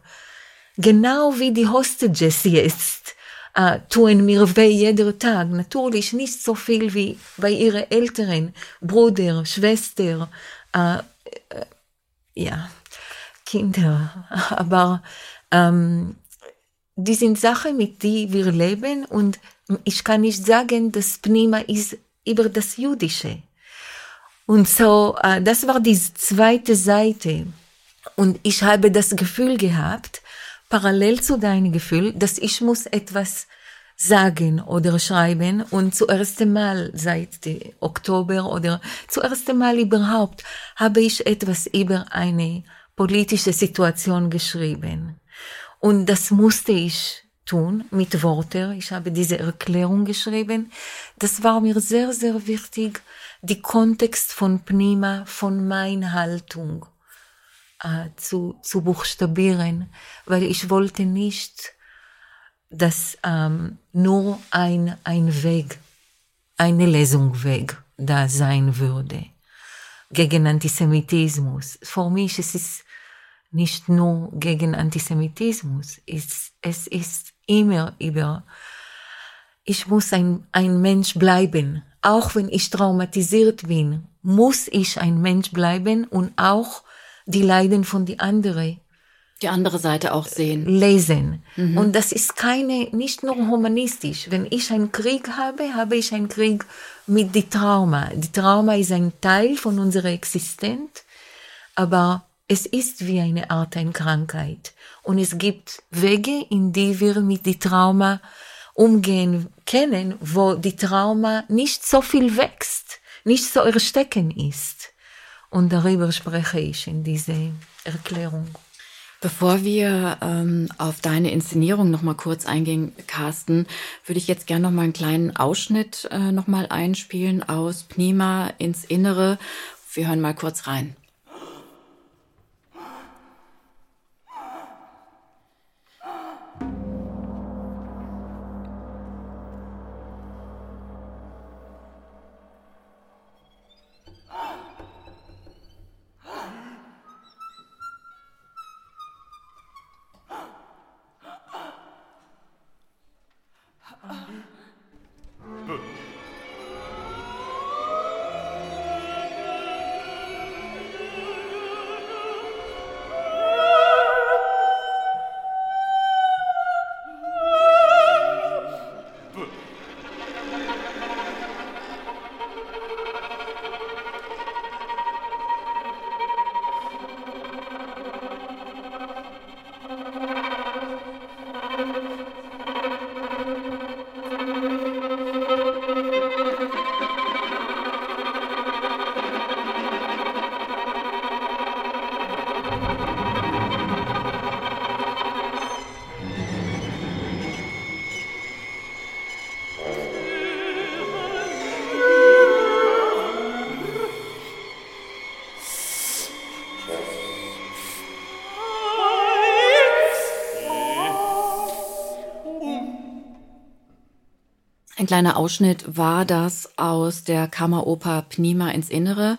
Genau wie die Hostages jetzt äh, tun mir weh jeden Tag. Natürlich nicht so viel wie bei ihren Eltern, Bruder, Schwester, äh, äh, ja, Kinder. Aber ähm, die sind Sachen, mit die wir leben und ich kann nicht sagen, dass Pnima ist über das Jüdische. Und so, äh, das war die zweite Seite. Und ich habe das Gefühl gehabt, parallel zu deinem Gefühl, dass ich muss etwas sagen oder schreiben und zuerst einmal seit Oktober oder zuerst einmal überhaupt habe ich etwas über eine politische Situation geschrieben. Und das musste ich tun mit Worten. Ich habe diese Erklärung geschrieben. Das war mir sehr, sehr wichtig, die Kontext von Pnima, von meiner Haltung äh, zu, zu buchstabieren, weil ich wollte nicht, dass ähm, nur ein, ein Weg, eine Lesung da sein würde gegen Antisemitismus. Für mich es ist nicht nur gegen Antisemitismus, es, es ist immer über, ich muss ein, ein Mensch bleiben, auch wenn ich traumatisiert bin, muss ich ein Mensch bleiben und auch die Leiden von die andere die andere Seite auch sehen. Lesen. Mhm. Und das ist keine, nicht nur humanistisch. Wenn ich einen Krieg habe, habe ich einen Krieg mit die Trauma. Die Trauma ist ein Teil von unserer Existenz, aber es ist wie eine Art eine Krankheit. Und es gibt Wege, in die wir mit die Trauma umgehen können, wo die Trauma nicht so viel wächst, nicht so erstecken ist. Und darüber spreche ich in dieser Erklärung. Bevor wir ähm, auf deine Inszenierung noch mal kurz eingehen, Carsten, würde ich jetzt gerne noch mal einen kleinen Ausschnitt äh, noch mal einspielen aus Pnima ins Innere. Wir hören mal kurz rein. Ein kleiner Ausschnitt war das aus der Kammeroper Pnima ins Innere,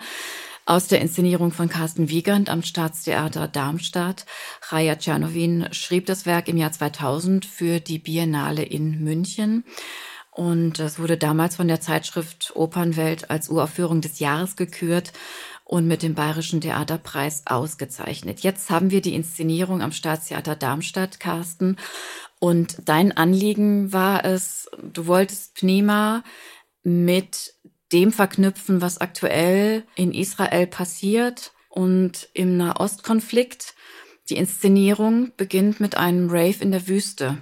aus der Inszenierung von Carsten Wiegand am Staatstheater Darmstadt. Raja Tschernowin schrieb das Werk im Jahr 2000 für die Biennale in München. Und es wurde damals von der Zeitschrift Opernwelt als Uraufführung des Jahres gekürt. und mit dem Bayerischen Theaterpreis ausgezeichnet. Jetzt haben wir die Inszenierung am Staatstheater Darmstadt, Carsten. Und dein Anliegen war es, du wolltest Pnima mit dem verknüpfen, was aktuell in Israel passiert und im Nahostkonflikt. Die Inszenierung beginnt mit einem Rave in der Wüste.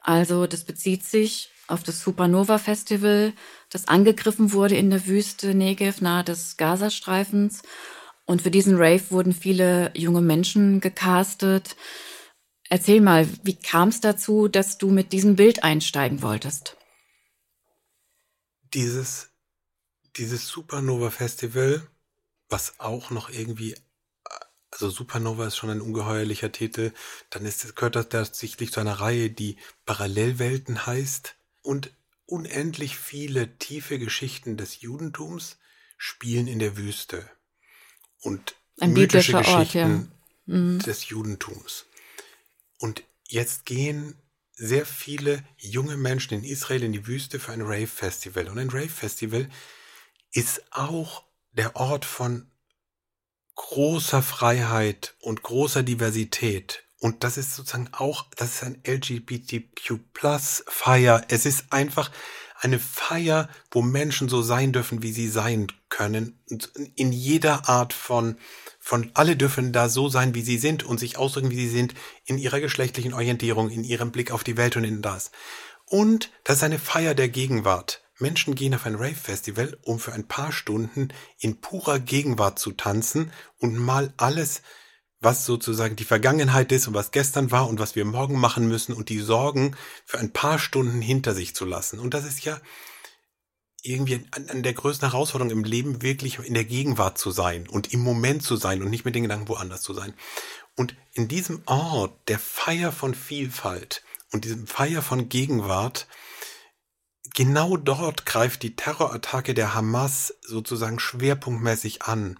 Also das bezieht sich auf das Supernova Festival, das angegriffen wurde in der Wüste Negev nahe des Gazastreifens. Und für diesen Rave wurden viele junge Menschen gecastet. Erzähl mal, wie kam es dazu, dass du mit diesem Bild einsteigen wolltest? Dieses, dieses Supernova Festival, was auch noch irgendwie also Supernova ist schon ein ungeheuerlicher Titel. Dann ist, gehört das tatsächlich zu einer Reihe, die Parallelwelten heißt. Und unendlich viele tiefe Geschichten des Judentums spielen in der Wüste. Und ein mythische Ort, ja. mhm. des Judentums. Und jetzt gehen sehr viele junge Menschen in Israel in die Wüste für ein Rave-Festival. Und ein Rave-Festival ist auch der Ort von großer Freiheit und großer Diversität. Und das ist sozusagen auch, das ist ein LGBTQ Plus Feier. Es ist einfach eine Feier, wo Menschen so sein dürfen, wie sie sein können. In jeder Art von, von, alle dürfen da so sein, wie sie sind und sich ausdrücken, wie sie sind, in ihrer geschlechtlichen Orientierung, in ihrem Blick auf die Welt und in das. Und das ist eine Feier der Gegenwart. Menschen gehen auf ein Rave-Festival, um für ein paar Stunden in purer Gegenwart zu tanzen und mal alles, was sozusagen die Vergangenheit ist und was gestern war und was wir morgen machen müssen und die Sorgen für ein paar Stunden hinter sich zu lassen. Und das ist ja irgendwie an, an der größten Herausforderung im Leben, wirklich in der Gegenwart zu sein und im Moment zu sein und nicht mit den Gedanken woanders zu sein. Und in diesem Ort der Feier von Vielfalt und diesem Feier von Gegenwart genau dort greift die Terrorattacke der Hamas sozusagen schwerpunktmäßig an.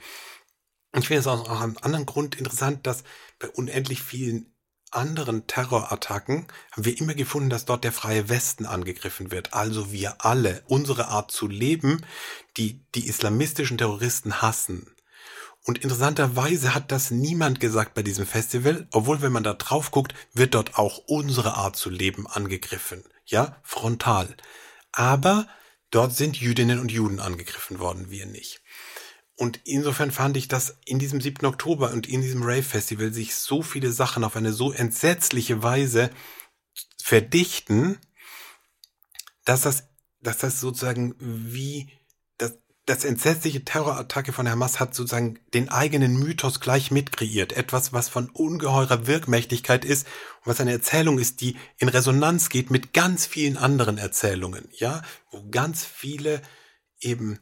Ich finde es auch aus einem anderen Grund interessant, dass bei unendlich vielen anderen Terrorattacken haben wir immer gefunden, dass dort der freie Westen angegriffen wird. Also wir alle, unsere Art zu leben, die die islamistischen Terroristen hassen. Und interessanterweise hat das niemand gesagt bei diesem Festival, obwohl wenn man da drauf guckt, wird dort auch unsere Art zu leben angegriffen. Ja, frontal. Aber dort sind Jüdinnen und Juden angegriffen worden, wir nicht. Und insofern fand ich, dass in diesem 7. Oktober und in diesem Rave Festival sich so viele Sachen auf eine so entsetzliche Weise verdichten, dass das, dass das sozusagen wie das entsetzliche Terrorattacke von Hamas hat sozusagen den eigenen Mythos gleich mitkreiert. Etwas, was von ungeheurer Wirkmächtigkeit ist und was eine Erzählung ist, die in Resonanz geht mit ganz vielen anderen Erzählungen, ja, wo ganz viele eben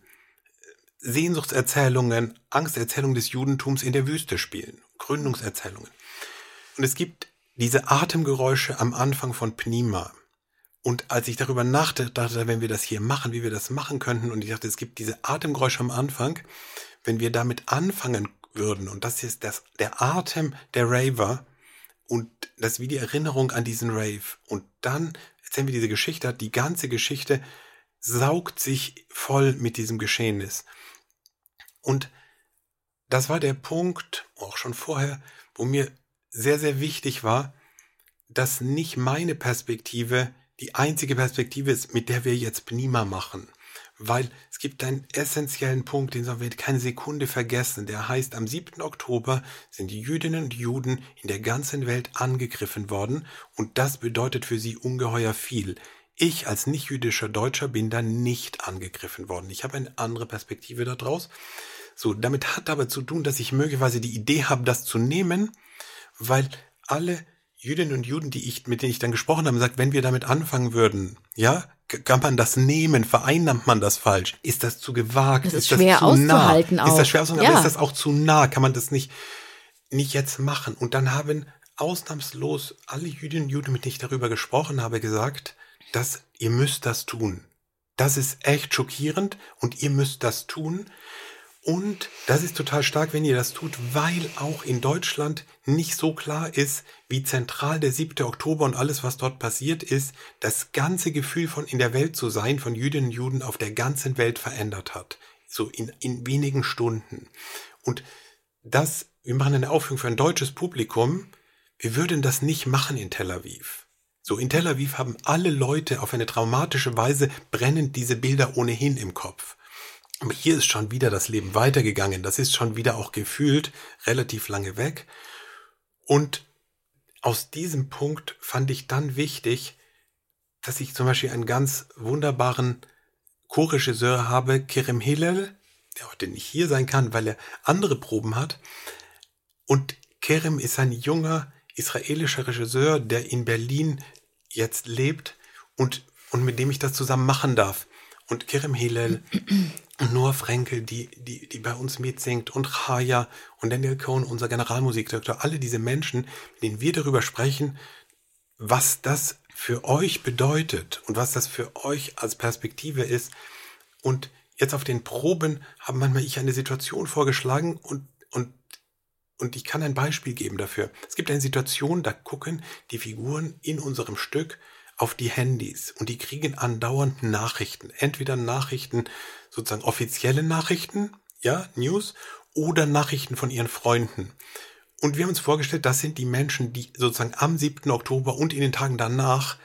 Sehnsuchtserzählungen, Angsterzählungen des Judentums in der Wüste spielen, Gründungserzählungen. Und es gibt diese Atemgeräusche am Anfang von Pnima, und als ich darüber nachdachte, wenn wir das hier machen, wie wir das machen könnten, und ich dachte, es gibt diese Atemgeräusche am Anfang, wenn wir damit anfangen würden, und das ist das, der Atem der Raver, und das wie die Erinnerung an diesen Rave. Und dann erzählen wir diese Geschichte, die ganze Geschichte saugt sich voll mit diesem Geschehnis. Und das war der Punkt, auch schon vorher, wo mir sehr, sehr wichtig war, dass nicht meine Perspektive die einzige Perspektive ist, mit der wir jetzt Pnima machen. Weil es gibt einen essentiellen Punkt, den sollen wir keine Sekunde vergessen. Der heißt, am 7. Oktober sind die Jüdinnen und Juden in der ganzen Welt angegriffen worden und das bedeutet für sie ungeheuer viel. Ich als nicht-jüdischer Deutscher bin da nicht angegriffen worden. Ich habe eine andere Perspektive daraus. So, damit hat aber zu tun, dass ich möglicherweise die Idee habe, das zu nehmen, weil alle Jüdinnen und Juden, die ich, mit denen ich dann gesprochen habe, sagt, wenn wir damit anfangen würden, ja, kann man das nehmen? Vereinnahmt man das falsch? Ist das zu gewagt? Das ist, ist schwer das zu nah? Auch. Ist das schwer auszuhalten? Ja. Aber ist das auch zu nah? Kann man das nicht, nicht jetzt machen? Und dann haben ausnahmslos alle Jüdinnen und Juden, mit denen ich darüber gesprochen habe, gesagt, dass ihr müsst das tun. Das ist echt schockierend und ihr müsst das tun. Und das ist total stark, wenn ihr das tut, weil auch in Deutschland nicht so klar ist, wie zentral der 7. Oktober und alles, was dort passiert ist, das ganze Gefühl von in der Welt zu sein, von Jüdinnen und Juden auf der ganzen Welt verändert hat. So in, in wenigen Stunden. Und das, wir machen eine Aufführung für ein deutsches Publikum. Wir würden das nicht machen in Tel Aviv. So, in Tel Aviv haben alle Leute auf eine traumatische Weise brennend diese Bilder ohnehin im Kopf. Aber hier ist schon wieder das Leben weitergegangen. Das ist schon wieder auch gefühlt relativ lange weg. Und aus diesem Punkt fand ich dann wichtig, dass ich zum Beispiel einen ganz wunderbaren Co-Regisseur habe, Kerem Hillel, der heute nicht hier sein kann, weil er andere Proben hat. Und Kerem ist ein junger israelischer Regisseur, der in Berlin jetzt lebt und, und mit dem ich das zusammen machen darf. Und Kerem Hillel und Noah Frenkel, die, die, die bei uns mitsingt und Chaya und Daniel Cohn, unser Generalmusikdirektor, alle diese Menschen, mit denen wir darüber sprechen, was das für euch bedeutet und was das für euch als Perspektive ist. Und jetzt auf den Proben haben manchmal ich eine Situation vorgeschlagen und, und, und ich kann ein Beispiel geben dafür. Es gibt eine Situation, da gucken die Figuren in unserem Stück auf die Handys und die kriegen andauernd Nachrichten. Entweder Nachrichten, sozusagen offizielle Nachrichten, ja, News, oder Nachrichten von ihren Freunden. Und wir haben uns vorgestellt, das sind die Menschen, die sozusagen am 7. Oktober und in den Tagen danach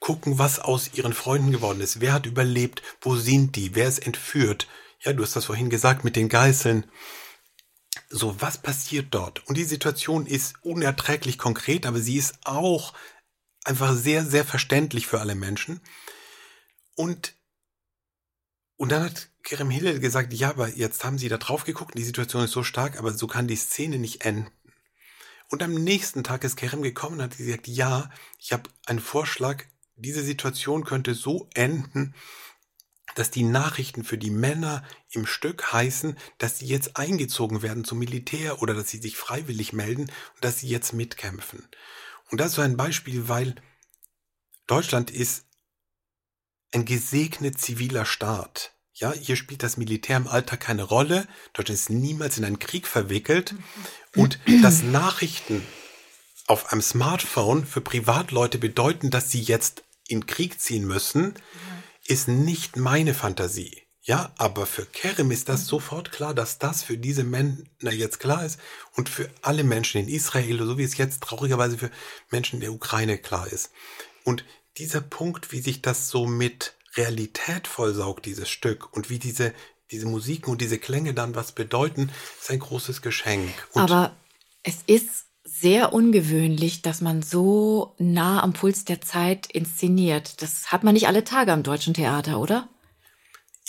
gucken, was aus ihren Freunden geworden ist. Wer hat überlebt? Wo sind die? Wer ist entführt? Ja, du hast das vorhin gesagt mit den Geißeln. So, was passiert dort? Und die Situation ist unerträglich konkret, aber sie ist auch einfach sehr, sehr verständlich für alle Menschen. Und, und dann hat Kerem Hillel gesagt, ja, aber jetzt haben sie da drauf geguckt, die Situation ist so stark, aber so kann die Szene nicht enden. Und am nächsten Tag ist Kerem gekommen und hat gesagt, ja, ich habe einen Vorschlag, diese Situation könnte so enden, dass die Nachrichten für die Männer im Stück heißen, dass sie jetzt eingezogen werden zum Militär oder dass sie sich freiwillig melden und dass sie jetzt mitkämpfen. Und das ist so ein Beispiel, weil Deutschland ist ein gesegnet ziviler Staat. Ja, hier spielt das Militär im Alltag keine Rolle. Deutschland ist niemals in einen Krieg verwickelt. Und dass Nachrichten auf einem Smartphone für Privatleute bedeuten, dass sie jetzt in Krieg ziehen müssen, ist nicht meine Fantasie. Ja, aber für Kerem ist das sofort klar, dass das für diese Männer jetzt klar ist und für alle Menschen in Israel, so wie es jetzt traurigerweise für Menschen in der Ukraine klar ist. Und dieser Punkt, wie sich das so mit Realität vollsaugt, dieses Stück, und wie diese, diese Musiken und diese Klänge dann was bedeuten, ist ein großes Geschenk. Und Aber es ist sehr ungewöhnlich, dass man so nah am Puls der Zeit inszeniert. Das hat man nicht alle Tage am deutschen Theater, oder?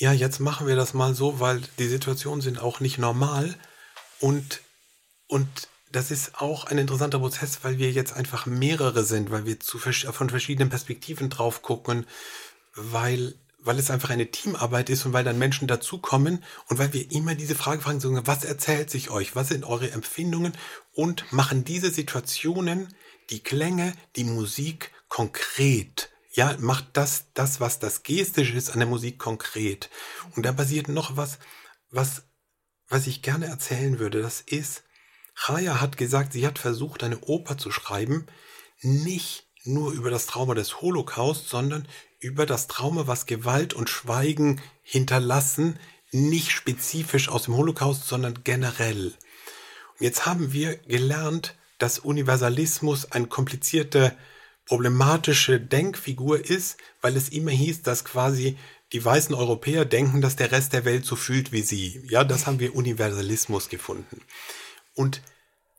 Ja, jetzt machen wir das mal so, weil die Situationen sind auch nicht normal. Und, und das ist auch ein interessanter Prozess, weil wir jetzt einfach mehrere sind, weil wir zu, von verschiedenen Perspektiven drauf gucken, weil, weil es einfach eine Teamarbeit ist und weil dann Menschen dazukommen und weil wir immer diese Frage fragen, was erzählt sich euch, was sind eure Empfindungen? Und machen diese Situationen, die Klänge, die Musik konkret ja, macht das, das, was das gestisch ist, an der Musik konkret. Und da passiert noch was, was, was ich gerne erzählen würde. Das ist, Chaya hat gesagt, sie hat versucht, eine Oper zu schreiben, nicht nur über das Trauma des Holocaust, sondern über das Trauma, was Gewalt und Schweigen hinterlassen, nicht spezifisch aus dem Holocaust, sondern generell. Und jetzt haben wir gelernt, dass Universalismus ein komplizierter problematische Denkfigur ist, weil es immer hieß, dass quasi die weißen Europäer denken, dass der Rest der Welt so fühlt wie sie. Ja, das haben wir Universalismus gefunden. Und,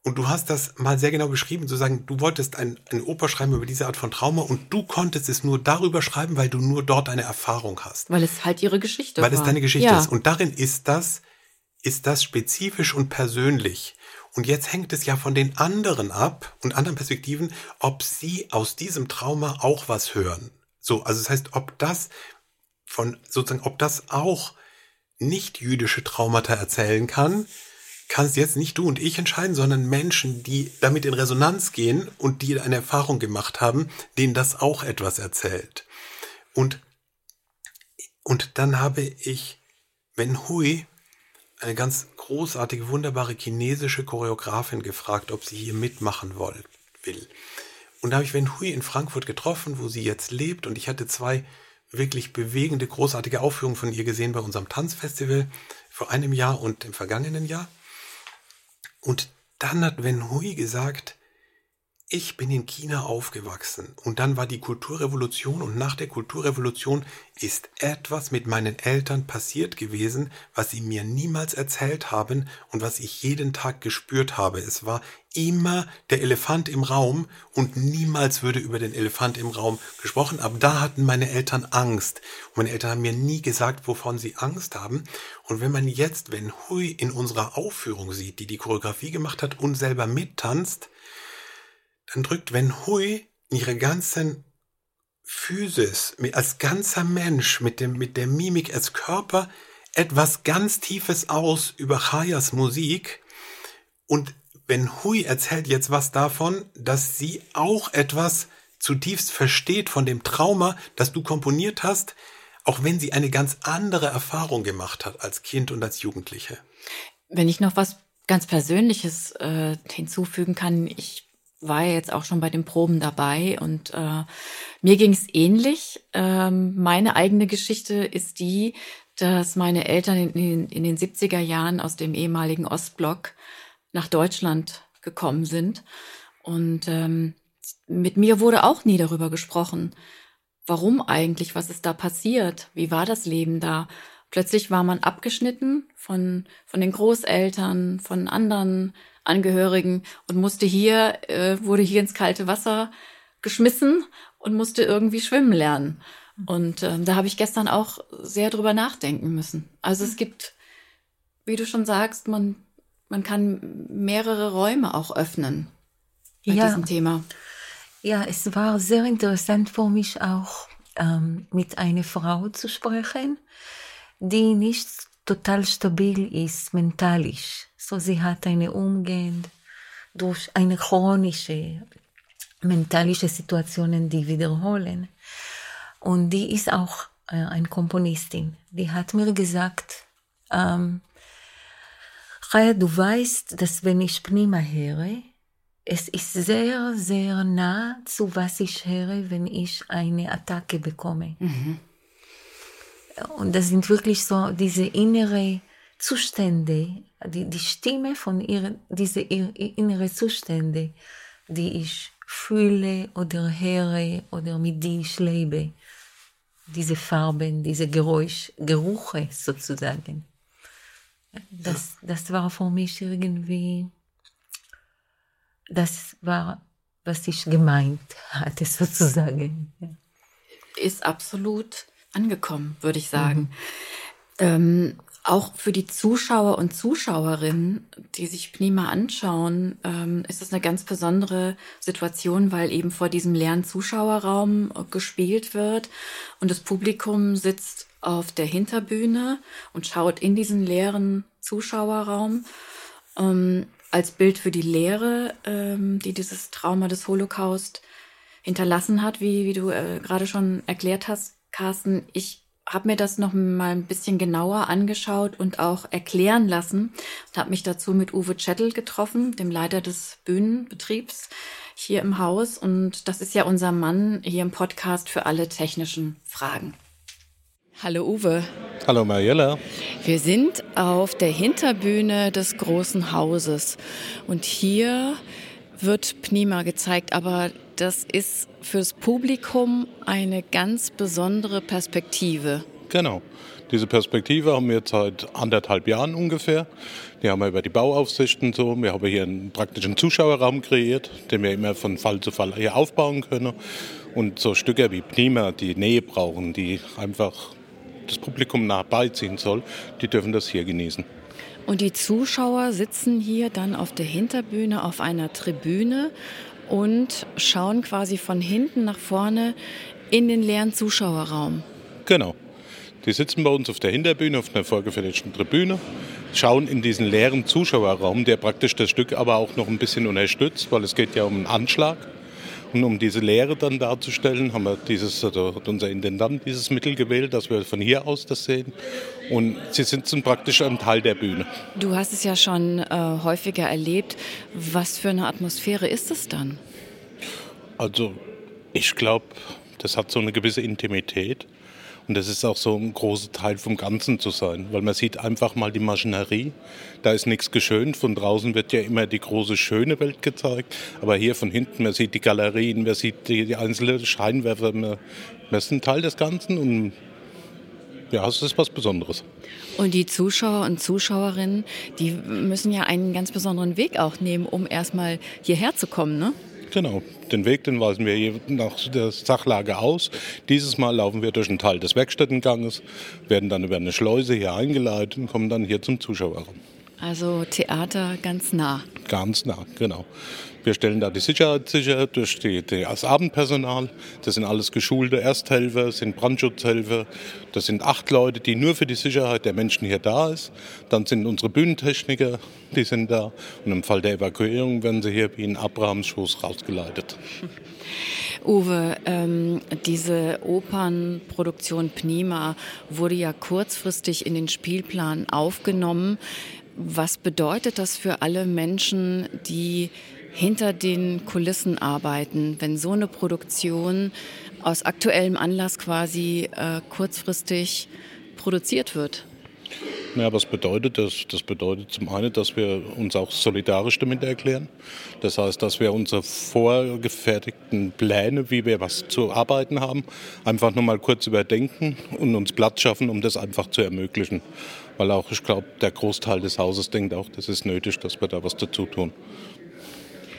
und du hast das mal sehr genau beschrieben, zu sagen, du wolltest ein, eine Oper schreiben über diese Art von Trauma und du konntest es nur darüber schreiben, weil du nur dort eine Erfahrung hast. Weil es halt ihre Geschichte weil war. Weil es deine Geschichte ja. ist. Und darin ist das, ist das spezifisch und persönlich. Und jetzt hängt es ja von den anderen ab und anderen Perspektiven, ob sie aus diesem Trauma auch was hören. So, also das heißt, ob das von sozusagen, ob das auch nicht jüdische Traumata erzählen kann, kannst jetzt nicht du und ich entscheiden, sondern Menschen, die damit in Resonanz gehen und die eine Erfahrung gemacht haben, denen das auch etwas erzählt. Und, und dann habe ich Wen Hui eine ganz großartige, wunderbare chinesische Choreografin gefragt, ob sie hier mitmachen wollt, will. Und da habe ich Wen Hui in Frankfurt getroffen, wo sie jetzt lebt. Und ich hatte zwei wirklich bewegende, großartige Aufführungen von ihr gesehen bei unserem Tanzfestival vor einem Jahr und im vergangenen Jahr. Und dann hat Wen Hui gesagt, ich bin in China aufgewachsen und dann war die Kulturrevolution und nach der Kulturrevolution ist etwas mit meinen Eltern passiert gewesen, was sie mir niemals erzählt haben und was ich jeden Tag gespürt habe. Es war immer der Elefant im Raum und niemals würde über den Elefant im Raum gesprochen. Aber da hatten meine Eltern Angst. Und meine Eltern haben mir nie gesagt, wovon sie Angst haben. Und wenn man jetzt, wenn Hui in unserer Aufführung sieht, die die Choreografie gemacht hat und selber mittanzt, dann drückt Wen Hui ihre ganzen Physis als ganzer Mensch mit dem mit der Mimik als Körper etwas ganz Tiefes aus über Chayas Musik und Ben Hui erzählt jetzt was davon, dass sie auch etwas zutiefst versteht von dem Trauma, das du komponiert hast, auch wenn sie eine ganz andere Erfahrung gemacht hat als Kind und als Jugendliche. Wenn ich noch was ganz Persönliches äh, hinzufügen kann, ich war ja jetzt auch schon bei den Proben dabei und äh, mir ging es ähnlich. Ähm, meine eigene Geschichte ist die, dass meine Eltern in, in, in den 70er Jahren aus dem ehemaligen Ostblock nach Deutschland gekommen sind. Und ähm, mit mir wurde auch nie darüber gesprochen. Warum eigentlich? Was ist da passiert? Wie war das Leben da? Plötzlich war man abgeschnitten von, von den Großeltern, von anderen Angehörigen und musste hier, äh, wurde hier ins kalte Wasser geschmissen und musste irgendwie schwimmen lernen. Und äh, da habe ich gestern auch sehr drüber nachdenken müssen. Also es gibt, wie du schon sagst, man, man kann mehrere Räume auch öffnen bei ja. diesem Thema. Ja, es war sehr interessant für mich auch ähm, mit einer Frau zu sprechen, die nicht total stabil ist, mentalisch. So, sie hat eine umgehend durch eine chronische mentalische Situationen, die wiederholen. Und die ist auch äh, eine Komponistin. Die hat mir gesagt, ähm, Chaya, du weißt, dass wenn ich Pnima höre, es ist sehr, sehr nah zu was ich höre, wenn ich eine Attacke bekomme. Mhm. Und das sind wirklich so diese innere Zustände, die, die Stimme von ihr, diese innere Zustände, die ich fühle oder höre oder mit die ich lebe. Diese Farben, diese Geräusch, Gerüche sozusagen. Das, das war für mich irgendwie, das war, was ich gemeint hatte sozusagen. Ist absolut angekommen, würde ich sagen. Mhm. Ähm, auch für die Zuschauer und Zuschauerinnen, die sich Pnima anschauen, ähm, ist es eine ganz besondere Situation, weil eben vor diesem leeren Zuschauerraum gespielt wird und das Publikum sitzt auf der Hinterbühne und schaut in diesen leeren Zuschauerraum ähm, als Bild für die Lehre, ähm, die dieses Trauma des Holocaust hinterlassen hat, wie, wie du äh, gerade schon erklärt hast, Carsten. Ich habe mir das noch mal ein bisschen genauer angeschaut und auch erklären lassen und habe mich dazu mit Uwe Chettel getroffen, dem Leiter des Bühnenbetriebs hier im Haus. Und das ist ja unser Mann hier im Podcast für alle technischen Fragen. Hallo Uwe. Hallo Mariella. Wir sind auf der Hinterbühne des großen Hauses und hier wird Pnima gezeigt, aber das ist fürs Publikum eine ganz besondere Perspektive. Genau. Diese Perspektive haben wir jetzt seit anderthalb Jahren ungefähr. Die haben wir über die Bauaufsichten so. Wir haben hier einen praktischen Zuschauerraum kreiert, den wir immer von Fall zu Fall hier aufbauen können. Und so Stücke wie Pnima, die Nähe brauchen, die einfach das Publikum nah beiziehen soll, die dürfen das hier genießen. Und die Zuschauer sitzen hier dann auf der Hinterbühne auf einer Tribüne und schauen quasi von hinten nach vorne in den leeren Zuschauerraum. Genau. Die sitzen bei uns auf der Hinterbühne, auf einer vorgefertigten Tribüne, schauen in diesen leeren Zuschauerraum, der praktisch das Stück aber auch noch ein bisschen unterstützt, weil es geht ja um einen Anschlag. Und um diese Lehre dann darzustellen, haben wir dieses, also hat unser Intendant dieses Mittel gewählt, dass wir von hier aus das sehen. Und sie sind praktisch ein Teil der Bühne. Du hast es ja schon äh, häufiger erlebt. Was für eine Atmosphäre ist es dann? Also ich glaube, das hat so eine gewisse Intimität. Und das ist auch so ein großer Teil vom Ganzen zu sein, weil man sieht einfach mal die Maschinerie. Da ist nichts geschönt. Von draußen wird ja immer die große, schöne Welt gezeigt. Aber hier von hinten, man sieht die Galerien, man sieht die, die einzelnen Scheinwerfer. Man, man ist ein Teil des Ganzen und ja, es ist was Besonderes. Und die Zuschauer und Zuschauerinnen, die müssen ja einen ganz besonderen Weg auch nehmen, um erstmal hierher zu kommen, ne? Genau, den Weg, den weisen wir je nach der Sachlage aus. Dieses Mal laufen wir durch einen Teil des Werkstättenganges, werden dann über eine Schleuse hier eingeleitet und kommen dann hier zum Zuschauerraum. Also Theater ganz nah. Ganz nah, genau. Wir stellen da die Sicherheit sicher durch die, die, das Abendpersonal. Das sind alles geschulte Ersthelfer, sind Brandschutzhelfer. Das sind acht Leute, die nur für die Sicherheit der Menschen hier da ist. Dann sind unsere Bühnentechniker, die sind da. Und im Fall der Evakuierung werden sie hier wie in Abrahams Schoß rausgeleitet. Uwe, ähm, diese Opernproduktion Pnima wurde ja kurzfristig in den Spielplan aufgenommen. Was bedeutet das für alle Menschen, die hinter den Kulissen arbeiten, wenn so eine Produktion aus aktuellem Anlass quasi äh, kurzfristig produziert wird? Ja, was bedeutet das? Das bedeutet zum einen, dass wir uns auch solidarisch damit erklären. Das heißt, dass wir unsere vorgefertigten Pläne, wie wir was zu arbeiten haben, einfach nochmal kurz überdenken und uns Platz schaffen, um das einfach zu ermöglichen. Weil auch, ich glaube, der Großteil des Hauses denkt auch, das ist nötig, dass wir da was dazu tun.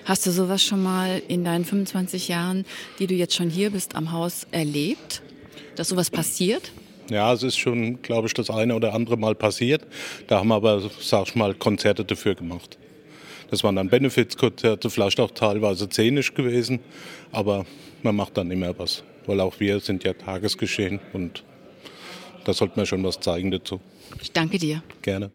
Hast du sowas schon mal in deinen 25 Jahren, die du jetzt schon hier bist, am Haus erlebt? Dass sowas passiert? Ja, es ist schon, glaube ich, das eine oder andere Mal passiert. Da haben wir aber, sag ich mal, Konzerte dafür gemacht. Das waren dann Benefizkonzerte, vielleicht auch teilweise szenisch gewesen, aber man macht dann immer was. Weil auch wir sind ja Tagesgeschehen und da sollte man schon was zeigen dazu. Ich danke dir. Gerne.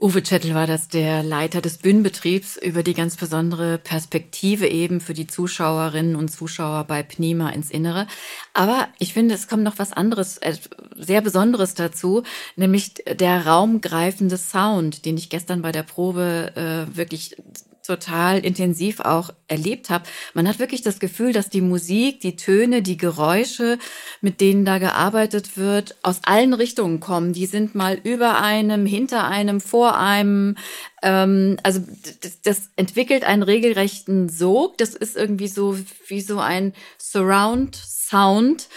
Uwe Chettel war das, der Leiter des Bühnenbetriebs, über die ganz besondere Perspektive eben für die Zuschauerinnen und Zuschauer bei Pnima ins Innere. Aber ich finde, es kommt noch was anderes, äh, sehr Besonderes dazu, nämlich der raumgreifende Sound, den ich gestern bei der Probe äh, wirklich total intensiv auch erlebt habe. Man hat wirklich das Gefühl, dass die Musik, die Töne, die Geräusche, mit denen da gearbeitet wird, aus allen Richtungen kommen. Die sind mal über einem, hinter einem, vor einem. Ähm, also das, entwickelt einen regelrechten Sog. Das ist irgendwie so wie so ein Surround Sound.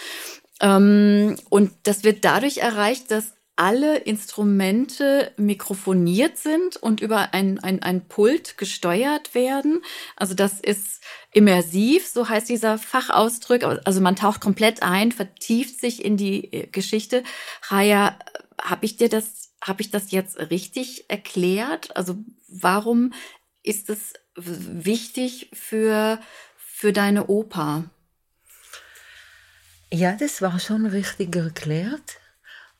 Ähm, und das wird dadurch erreicht, dass alle Instrumente mikrofoniert sind und über ein, ein, ein Pult gesteuert werden. Also das ist immersiv, so heißt dieser Fachausdruck. Also man taucht komplett ein, vertieft sich in die äh, Geschichte. Raya, habe ich dir das, habe ich das jetzt richtig erklärt? Also warum ist es wichtig für, für deine Oper? Ja, das war schon richtig erklärt.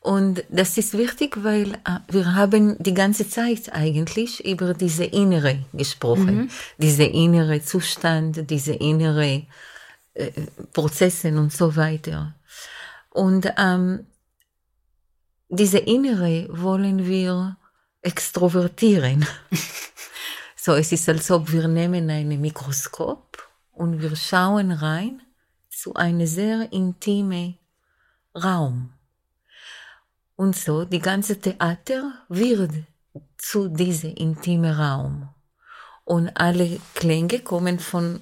Und das ist wichtig, weil äh, wir haben die ganze Zeit eigentlich über diese innere gesprochen, mhm. diese innere Zustand, diese innere äh, Prozesse und so weiter. Und ähm, diese innere wollen wir extrovertieren. so, es ist, als ob wir nehmen ein Mikroskop und wir schauen rein zu einem sehr intimen Raum. Und so, die ganze Theater wird zu diesem intimen Raum. Und alle Klänge kommen von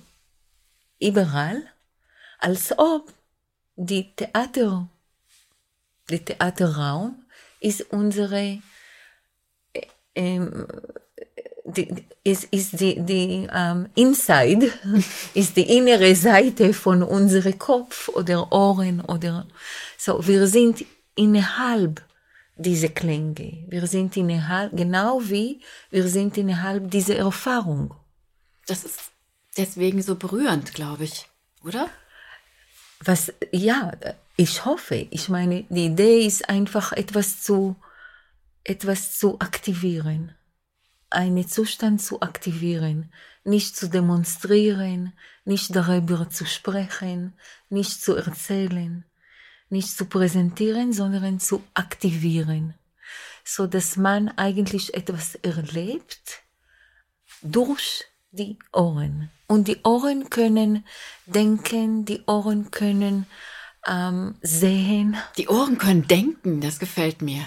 überall, als ob die Theater, der Theaterraum ist unsere, ähm, die, ist, ist die, die ähm, Inside, ist die innere Seite von unserem Kopf oder Ohren oder so. Wir sind innerhalb dieser Klänge. Wir sind innerhalb, genau wie wir sind innerhalb dieser Erfahrung. Das ist deswegen so berührend, glaube ich, oder? Was, ja, ich hoffe. Ich meine, die Idee ist einfach etwas zu, etwas zu aktivieren. Einen Zustand zu aktivieren. Nicht zu demonstrieren, nicht darüber zu sprechen, nicht zu erzählen, nicht zu präsentieren, sondern zu aktivieren, so dass man eigentlich etwas erlebt durch die Ohren. Und die Ohren können denken, die Ohren können ähm, sehen. Die Ohren können denken, das gefällt mir.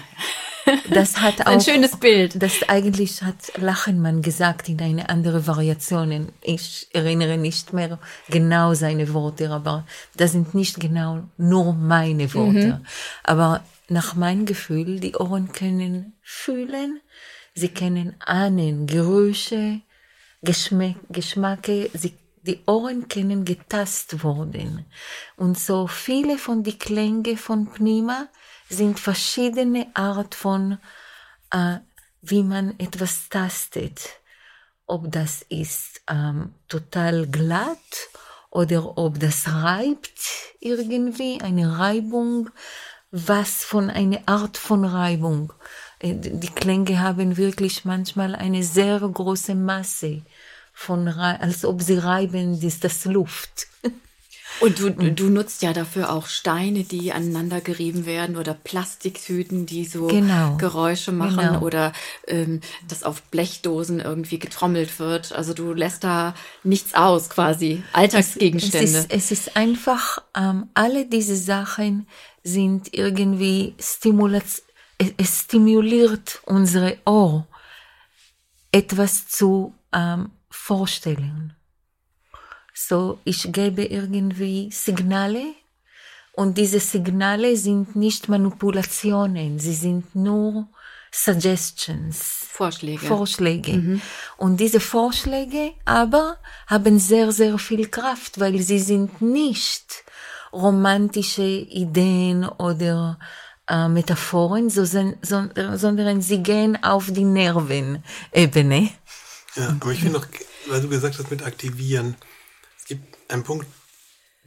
Das hat auch Ein schönes Bild. Das eigentlich hat Lachenmann gesagt in eine andere Variation. Ich erinnere nicht mehr genau seine Worte, aber das sind nicht genau nur meine Worte. Aber nach meinem Gefühl, die Ohren können fühlen, sie können ahnen, Gerüche, Geschmack, Geschmacke, sie, die Ohren können getast worden. Und so viele von die Klänge von Pnima sind verschiedene Art von, äh, wie man etwas tastet. Ob das ist ähm, total glatt oder ob das reibt irgendwie, eine Reibung, was von einer Art von Reibung. Äh, Die Klänge haben wirklich manchmal eine sehr große Masse von, als ob sie reiben, ist das Luft. Und du, du nutzt ja dafür auch Steine, die aneinander gerieben werden oder Plastiktüten, die so Genau. Geräusche machen Genau. oder ähm, dass auf Blechdosen irgendwie getrommelt wird. Also du lässt da nichts aus quasi. Alltagsgegenstände. Es ist, es ist einfach, ähm, alle diese Sachen sind irgendwie stimulat es, es stimuliert unsere Ohr, etwas zu ähm, vorstellen. So, ich gebe irgendwie Signale und diese Signale sind nicht Manipulationen, sie sind nur Suggestions. Vorschläge. Vorschläge. Und diese Vorschläge aber haben sehr, sehr viel Kraft, weil sie sind nicht romantische Ideen oder äh, Metaphoren, so, sind- son- sondern sie gehen auf die Nervenebene. Ja, aber ich finde noch, weil du gesagt hast mit aktivieren, einen Punkt,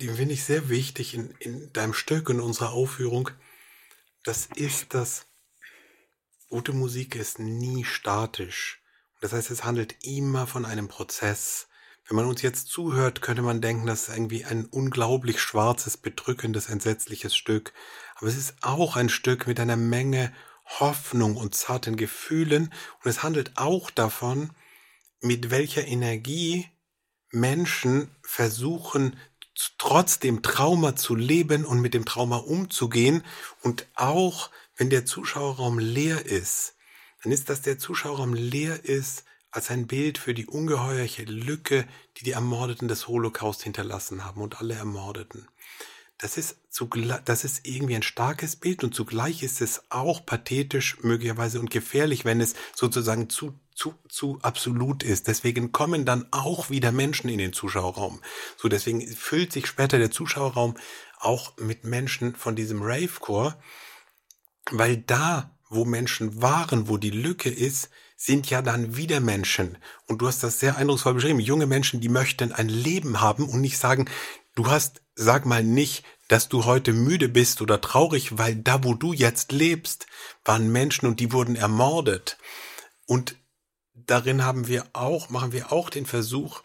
den finde ich sehr wichtig in, in deinem Stück und unserer Aufführung. Das ist, dass gute Musik ist nie statisch. Das heißt, es handelt immer von einem Prozess. Wenn man uns jetzt zuhört, könnte man denken, das ist irgendwie ein unglaublich schwarzes, bedrückendes, entsetzliches Stück. Aber es ist auch ein Stück mit einer Menge Hoffnung und zarten Gefühlen. Und es handelt auch davon, mit welcher Energie Menschen versuchen, z- trotz dem Trauma zu leben und mit dem Trauma umzugehen. Und auch wenn der Zuschauerraum leer ist, dann ist das der Zuschauerraum leer ist als ein Bild für die ungeheuerliche Lücke, die die Ermordeten des Holocaust hinterlassen haben und alle Ermordeten. Das ist, zugleich, das ist irgendwie ein starkes Bild und zugleich ist es auch pathetisch möglicherweise und gefährlich, wenn es sozusagen zu, zu, zu absolut ist. Deswegen kommen dann auch wieder Menschen in den Zuschauerraum. So, deswegen füllt sich später der Zuschauerraum auch mit Menschen von diesem Ravecore, weil da, wo Menschen waren, wo die Lücke ist, sind ja dann wieder Menschen. Und du hast das sehr eindrucksvoll beschrieben. Junge Menschen, die möchten ein Leben haben und nicht sagen, du hast, sag mal nicht, dass du heute müde bist oder traurig, weil da, wo du jetzt lebst, waren Menschen und die wurden ermordet. Und darin haben wir auch, machen wir auch den Versuch,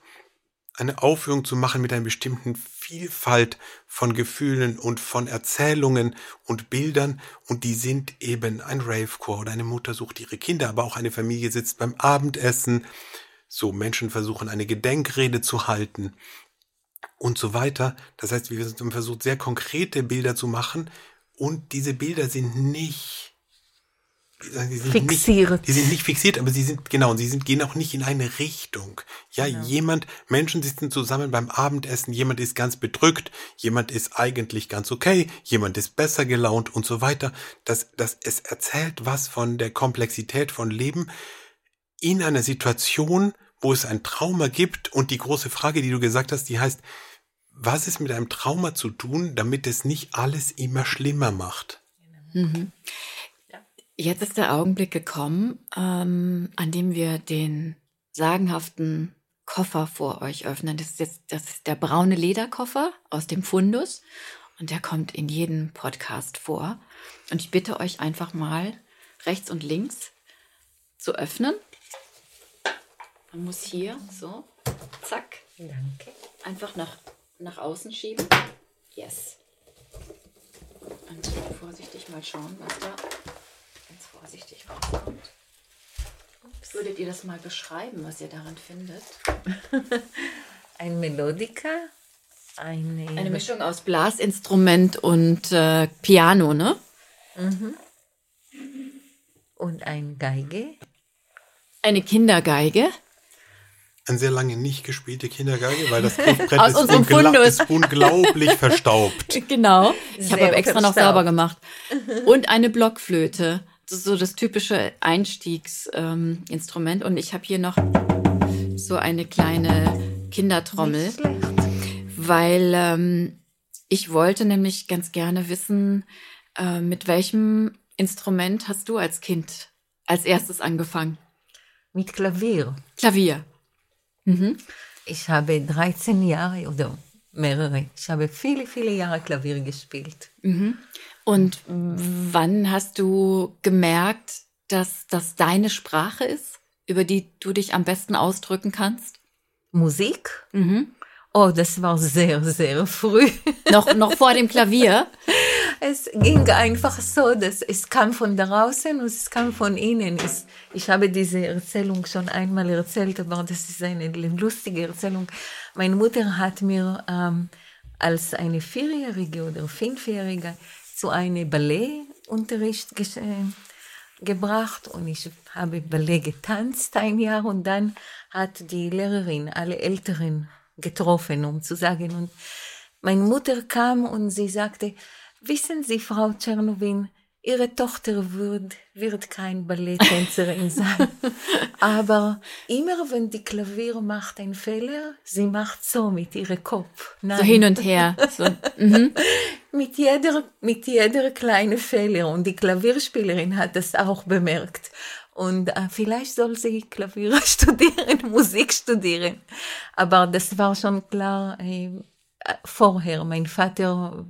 eine Aufführung zu machen mit einer bestimmten Vielfalt von Gefühlen und von Erzählungen und Bildern. Und die sind eben ein Ravecore oder eine Mutter sucht ihre Kinder, aber auch eine Familie sitzt beim Abendessen, so Menschen versuchen eine Gedenkrede zu halten und so weiter. Das heißt, wir haben versucht, sehr konkrete Bilder zu machen und diese Bilder sind nicht die sind Fixiert. Nicht, die sind nicht fixiert, aber sie sind, genau, sie sind, gehen auch nicht in eine Richtung. Ja, jemand, Menschen sitzen zusammen beim Abendessen, jemand ist ganz bedrückt, jemand ist eigentlich ganz okay, jemand ist besser gelaunt und so weiter. Das, das, es erzählt was von der Komplexität von Leben in einer Situation, wo es ein Trauma gibt und die große Frage, die du gesagt hast, die heißt, was ist mit einem Trauma zu tun, damit es nicht alles immer schlimmer macht? Jetzt ist der Augenblick gekommen, ähm, an dem wir den sagenhaften Koffer vor euch öffnen. Das ist jetzt das ist der braune Lederkoffer aus dem Fundus und der kommt in jedem Podcast vor. Und ich bitte euch einfach mal rechts und links zu öffnen. Man muss hier so, zack, Danke. einfach nach, nach außen schieben. Yes. Und vorsichtig mal schauen, was da ganz vorsichtig rauskommt. Würdet ihr das mal beschreiben, was ihr daran findet? Ein Melodica Eine, Eine Mischung aus Blasinstrument und äh, Piano, ne? und ein Geige. Eine Kindergeige. Eine sehr lange nicht gespielte Kindergeige, weil das Griffbrett Aus ist, Fundus. ist unglaublich verstaubt. Genau. Ich habe aber extra noch verstaubt. sauber gemacht. Und eine Blockflöte. Das ist so das typische Einstiegsinstrument. Ähm, Instrument. und ich habe hier noch so eine kleine Kindertrommel, weil ähm, ich wollte nämlich ganz gerne wissen, äh, mit welchem Instrument hast du als Kind als erstes angefangen? Mit Klavier. Klavier. Ich habe 13 Jahre oder mehrere. Ich habe viele, viele Jahre Klavier gespielt. Und wann hast du gemerkt, dass das deine Sprache ist, über die du dich am besten ausdrücken kannst? Musik? Oh, das war sehr, sehr früh. Noch, noch vor dem Klavier? Es ging einfach so, dass es kam von draußen und es kam von innen. Es, ich habe diese Erzählung schon einmal erzählt, aber das ist eine lustige Erzählung. Meine Mutter hat mir ähm, als eine Vierjährige oder Fünfjährige zu einem Ballettunterricht äh, gebracht und ich habe Ballet getanzt ein Jahr und dann hat die Lehrerin alle Älteren getroffen, um zu sagen. Und meine Mutter kam und sie sagte, wissen Sie, Frau Tschernowin, Ihre Tochter wird, wird kein Balletttänzerin sein. Aber immer wenn die Klavier macht einen Fehler, sie macht so mit ihrem Kopf. Nein, So hin und her. So, mhm. mit jeder, mit jeder kleinen Fehler. Und die Klavierspielerin hat das auch bemerkt. Und äh, vielleicht soll sie Klavier studieren, Musik studieren. Aber das war schon klar äh, vorher. Mein Vater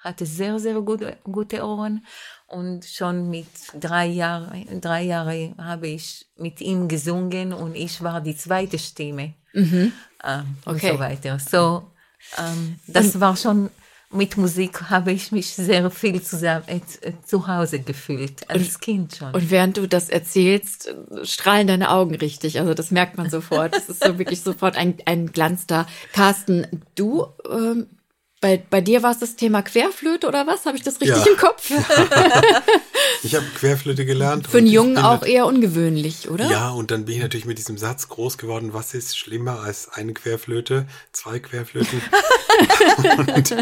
hatte sehr, sehr gute, gute Ohren. Und schon mit drei Jahren, drei Jahre habe ich mit ihm gesungen und ich war die zweite Stimme. Ähm, und Okay. so weiter. So, ähm, das war schon, mit Musik habe ich mich sehr viel zusammen, äh, äh, zu Hause gefühlt, als Kind schon. Und während du das erzählst, äh, strahlen deine Augen richtig. Also das merkt man sofort. Das ist so wirklich sofort ein, ein Glanz da. Carsten, du, ähm, bei, bei dir war es das Thema Querflöte oder was? Habe ich das richtig Ja. im Kopf? Ich habe Querflöte gelernt. Für einen Jungen auch eher ungewöhnlich, oder? Ja, und dann bin ich natürlich mit diesem Satz groß geworden, was ist schlimmer als eine Querflöte, zwei Querflöten. und,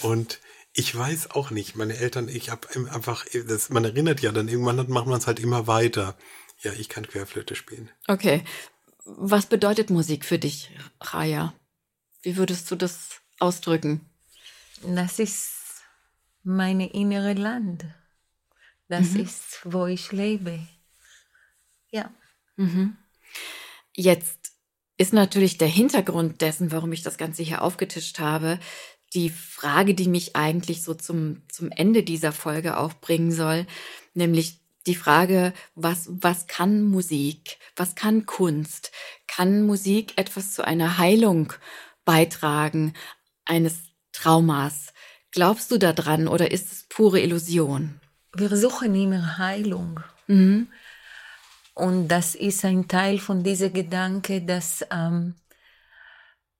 und ich weiß auch nicht, meine Eltern, ich habe einfach, das, man erinnert ja dann, irgendwann macht man es halt immer weiter. Ja, ich kann Querflöte spielen. Okay. Was bedeutet Musik für dich, Raya? Wie würdest du das ausdrücken? das ist meine innere Land. Das ist, wo ich lebe. Ja. Jetzt ist natürlich der Hintergrund dessen, warum ich das Ganze hier aufgetischt habe, die Frage, die mich eigentlich so zum, zum Ende dieser Folge auch bringen soll, nämlich die Frage, was, was kann Musik? Was kann Kunst? Kann Musik etwas zu einer Heilung beitragen eines Traumas? Glaubst du daran oder ist es pure Illusion? Wir suchen immer Heilung. Mhm. Und das ist ein Teil von diesem Gedanke, dass, ähm,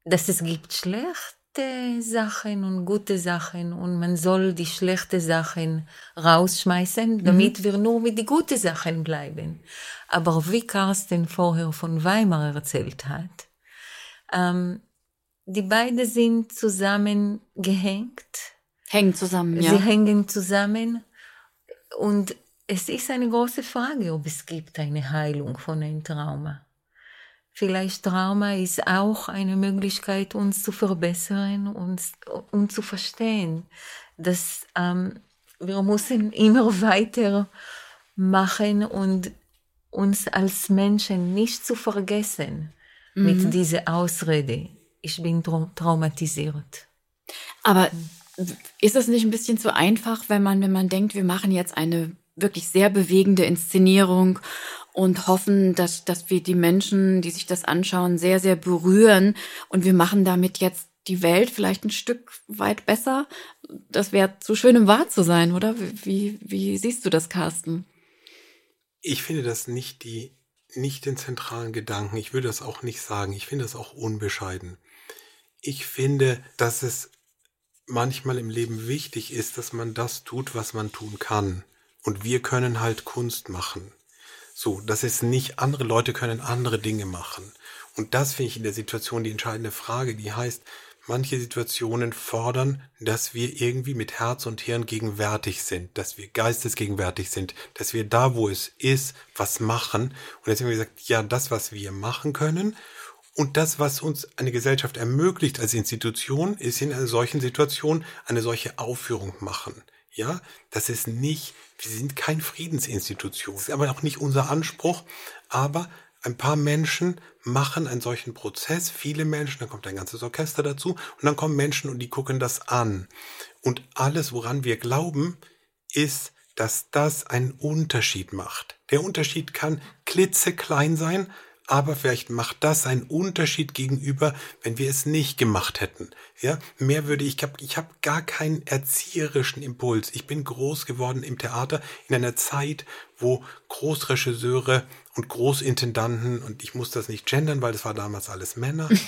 dass es gibt schlechte Sachen und gute Sachen und man soll die schlechten Sachen rausschmeißen, damit wir nur mit den guten Sachen bleiben. Aber wie Carsten vorher von Weimar erzählt hat, ähm, die beiden sind zusammengehängt. Hängen zusammen, Sie ja. hängen zusammen und es ist eine große Frage, ob es gibt eine Heilung von einem Trauma. Vielleicht Trauma ist auch eine Möglichkeit, uns zu verbessern und, und zu verstehen, dass ähm, wir müssen immer weiter machen und uns als Menschen nicht zu vergessen mit dieser Ausrede. Ich bin trau traumatisiert. Aber ist es nicht ein bisschen zu einfach, wenn man, wenn man denkt, wir machen jetzt eine wirklich sehr bewegende Inszenierung und hoffen, dass, dass wir die Menschen, die sich das anschauen, sehr, sehr berühren und wir machen damit jetzt die Welt vielleicht ein Stück weit besser? Das wäre zu schön, um wahr zu sein, oder? Wie, wie siehst du das, Carsten? Ich finde das nicht die, nicht den zentralen Gedanken. Ich würde das auch nicht sagen. Ich finde das auch unbescheiden. Ich finde, dass es manchmal im Leben wichtig ist, dass man das tut, was man tun kann. Und wir können halt Kunst machen. So, das ist nicht, andere Leute können andere Dinge machen. Und das finde ich in der Situation die entscheidende Frage, die heißt, manche Situationen fordern, dass wir irgendwie mit Herz und Hirn gegenwärtig sind, dass wir geistesgegenwärtig sind, dass wir da, wo es ist, was machen. Und jetzt haben wir gesagt, ja, das, was wir machen können und das, was uns eine Gesellschaft ermöglicht als Institution, ist in einer solchen Situation eine solche Aufführung machen. Ja, das ist nicht, wir sind kein Friedensinstitution. Das ist aber auch nicht unser Anspruch. Aber ein paar Menschen machen einen solchen Prozess, viele Menschen, dann kommt ein ganzes Orchester dazu und dann kommen Menschen und die gucken das an. Und alles, woran wir glauben, ist, dass das einen Unterschied macht. Der Unterschied kann klitzeklein sein, aber vielleicht macht das einen Unterschied gegenüber, wenn wir es nicht gemacht hätten. Ja, mehr würde ich, ich habe ich hab gar keinen erzieherischen Impuls. Ich bin groß geworden im Theater in einer Zeit, wo Großregisseure und Großintendanten und ich muss das nicht gendern, weil das war damals alles Männer.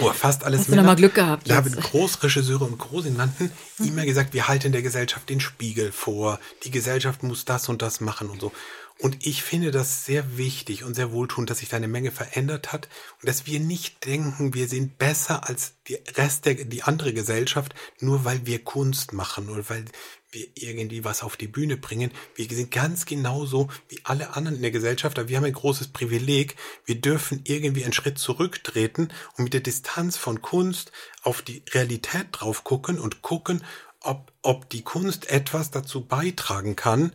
Oh, fast alles Hast Männer. du nochmal Glück gehabt? Da haben Großregisseure und Großintendanten mhm. immer gesagt, wir halten der Gesellschaft den Spiegel vor. Die Gesellschaft muss das und das machen und so. Und ich finde das sehr wichtig und sehr wohltuend, dass sich da eine Menge verändert hat und dass wir nicht denken, wir sind besser als die Rest der, die andere Gesellschaft, nur weil wir Kunst machen oder weil wir irgendwie was auf die Bühne bringen. Wir sind ganz genauso wie alle anderen in der Gesellschaft, aber wir haben ein großes Privileg. Wir dürfen irgendwie einen Schritt zurücktreten und mit der Distanz von Kunst auf die Realität drauf gucken und gucken, ob, ob die Kunst etwas dazu beitragen kann,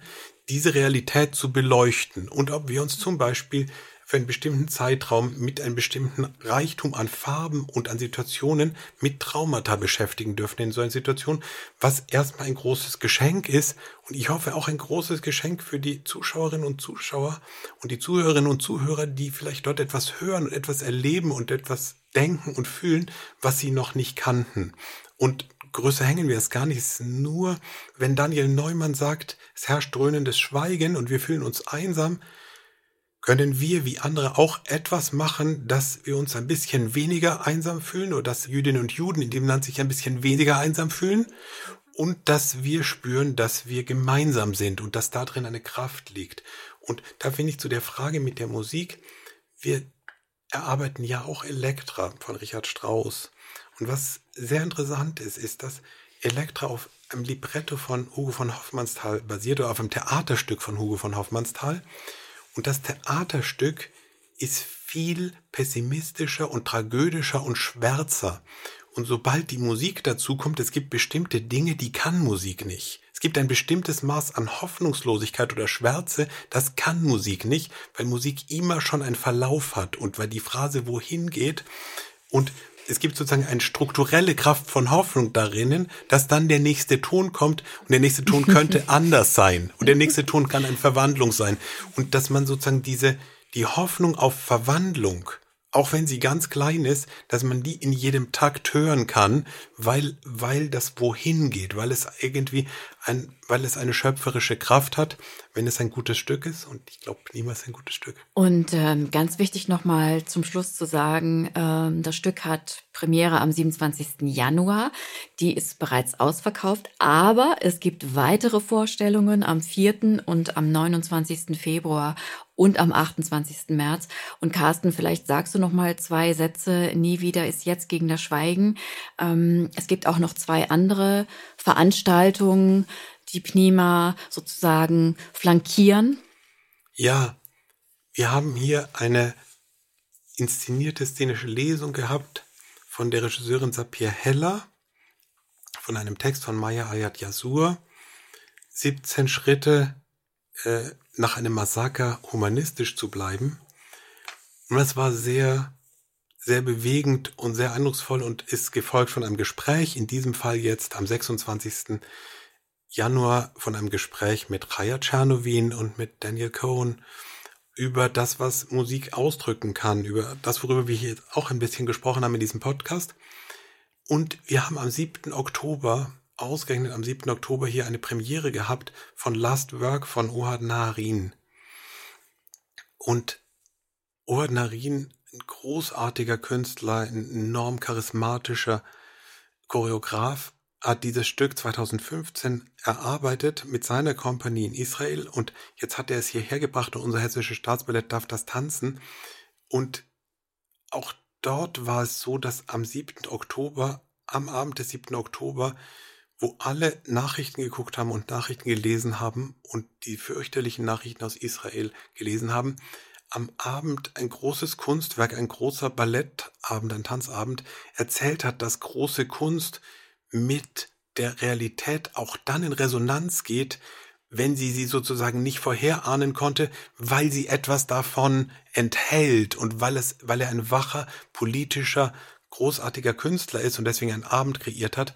diese Realität zu beleuchten. Und ob wir uns zum Beispiel für einen bestimmten Zeitraum mit einem bestimmten Reichtum an Farben und an Situationen mit Traumata beschäftigen dürfen. In so einer Situation, was erstmal ein großes Geschenk ist. Und ich hoffe auch ein großes Geschenk für die Zuschauerinnen und Zuschauer und die Zuhörerinnen und Zuhörer, die vielleicht dort etwas hören und etwas erleben und etwas denken und fühlen, was sie noch nicht kannten. Und größer hängen wir es gar nicht. Es ist nur, wenn Daniel Neumann sagt, es herrscht dröhnendes Schweigen und wir fühlen uns einsam, können wir wie andere auch etwas machen, dass wir uns ein bisschen weniger einsam fühlen oder dass Jüdinnen und Juden in dem Land sich ein bisschen weniger einsam fühlen und dass wir spüren, dass wir gemeinsam sind und dass da drin eine Kraft liegt. Und da finde ich zu der Frage mit der Musik, wir erarbeiten ja auch Elektra von Richard Strauss. Und was sehr interessant ist, ist, dass Elektra auf einem Libretto von Hugo von Hoffmannsthal basiert oder auf einem Theaterstück von Hugo von Hoffmannsthal. Und das Theaterstück ist viel pessimistischer und tragödischer und schwärzer. Und sobald die Musik dazu kommt, es gibt bestimmte Dinge, die kann Musik nicht. Es gibt ein bestimmtes Maß an Hoffnungslosigkeit oder Schwärze, das kann Musik nicht, weil Musik immer schon einen Verlauf hat und weil die Phrase wohin geht und es gibt sozusagen eine strukturelle Kraft von Hoffnung darin, dass dann der nächste Ton kommt und der nächste Ton könnte anders sein und der nächste Ton kann eine Verwandlung sein. Und dass man sozusagen diese die Hoffnung auf Verwandlung, auch wenn sie ganz klein ist, dass man die in jedem Takt hören kann, weil weil das wohin geht, weil es irgendwie ein weil es eine schöpferische Kraft hat, wenn es ein gutes Stück ist. Und ich glaube, niemals ein gutes Stück. Und ähm, ganz wichtig nochmal zum Schluss zu sagen, ähm, das Stück hat Premiere am 27. Januar. Die ist bereits ausverkauft, aber es gibt weitere Vorstellungen am 4. und am 29. Februar und am 28. März. Und Carsten, vielleicht sagst du noch mal zwei Sätze. Nie wieder ist jetzt gegen das Schweigen. Ähm, es gibt auch noch zwei andere Veranstaltungen die Pnima sozusagen flankieren? Ja, wir haben hier eine inszenierte szenische Lesung gehabt von der Regisseurin Sapir Heller, von einem Text von Maya Ayat Yasur. 17 Schritte äh, nach einem Massaker humanistisch zu bleiben. Und das war sehr, sehr bewegend und sehr eindrucksvoll und ist gefolgt von einem Gespräch, in diesem Fall jetzt am 26. Januar von einem Gespräch mit Chaya Czernowin und mit Daniel Cohen über das, was Musik ausdrücken kann, über das, worüber wir hier auch ein bisschen gesprochen haben in diesem Podcast. Und wir haben am 7. Oktober, ausgerechnet am 7. Oktober, hier eine Premiere gehabt von Last Work von Ohad Naharin. Und Ohad Naharin, ein großartiger Künstler, ein enorm charismatischer Choreograf, hat dieses Stück 2015 erarbeitet mit seiner Kompanie in Israel und jetzt hat er es hierher gebracht und unser hessisches Staatsballett darf das tanzen. Und auch dort war es so, dass am 7. Oktober, am Abend des 7. Oktober, wo alle Nachrichten geguckt haben und Nachrichten gelesen haben und die fürchterlichen Nachrichten aus Israel gelesen haben, am Abend ein großes Kunstwerk, ein großer Ballettabend, ein Tanzabend erzählt hat, dass große Kunst mit der Realität auch dann in Resonanz geht, wenn sie sie sozusagen nicht vorherahnen konnte, weil sie etwas davon enthält und weil es, weil er ein wacher, politischer, großartiger Künstler ist und deswegen einen Abend kreiert hat.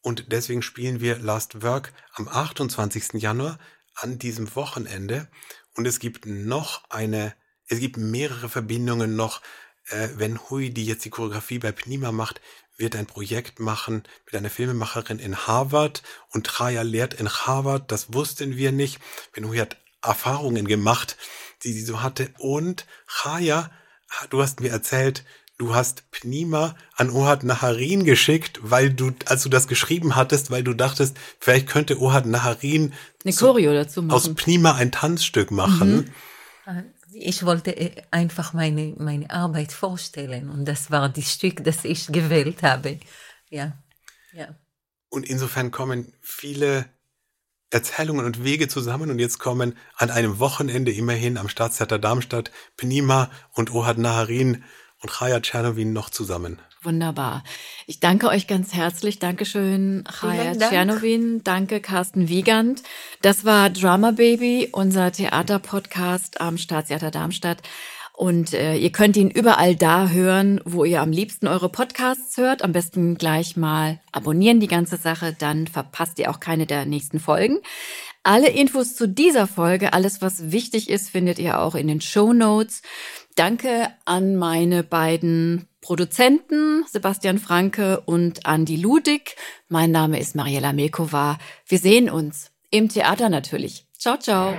Und deswegen spielen wir Last Work am 28. Januar an diesem Wochenende. Und es gibt noch eine, es gibt mehrere Verbindungen noch, äh, wenn Hui, die jetzt die Choreografie bei Pnima macht, wird ein Projekt machen mit einer Filmemacherin in Harvard und Traya lehrt in Harvard, das wussten wir nicht. Benui hat Erfahrungen gemacht, die sie so hatte und Chaya, du hast mir erzählt, du hast Pnima an Ohad Naharin geschickt, weil du, als du das geschrieben hattest, weil du dachtest, vielleicht könnte Ohad Naharin eine Choreo dazu machen. aus Pnima ein Tanzstück machen. Mhm. Ich wollte äh, einfach meine, meine Arbeit vorstellen und das war das Stück, das ich gewählt habe. Ja, ja. Und insofern kommen viele Erzählungen und Wege zusammen und jetzt kommen an einem Wochenende immerhin am Staatstheater Darmstadt Pnima und Ohad Naharin und Chaya Tschernowin noch zusammen. Wunderbar. Ich danke euch ganz herzlich. Dankeschön, Chaya Dank. Tschernowin. Danke, Carsten Wiegand. Das war Drama Baby, unser Theaterpodcast am Staatstheater Darmstadt. Und äh, ihr könnt ihn überall da hören, wo ihr am liebsten eure Podcasts hört. Am besten gleich mal abonnieren die ganze Sache, dann verpasst ihr auch keine der nächsten Folgen. Alle Infos zu dieser Folge, alles was wichtig ist, findet ihr auch in den Show Notes. Danke an meine beiden Produzenten, Sebastian Franke und Andi Ludig. Mein Name ist Mariella Milkova. Wir sehen uns im Theater natürlich. Ciao, ciao.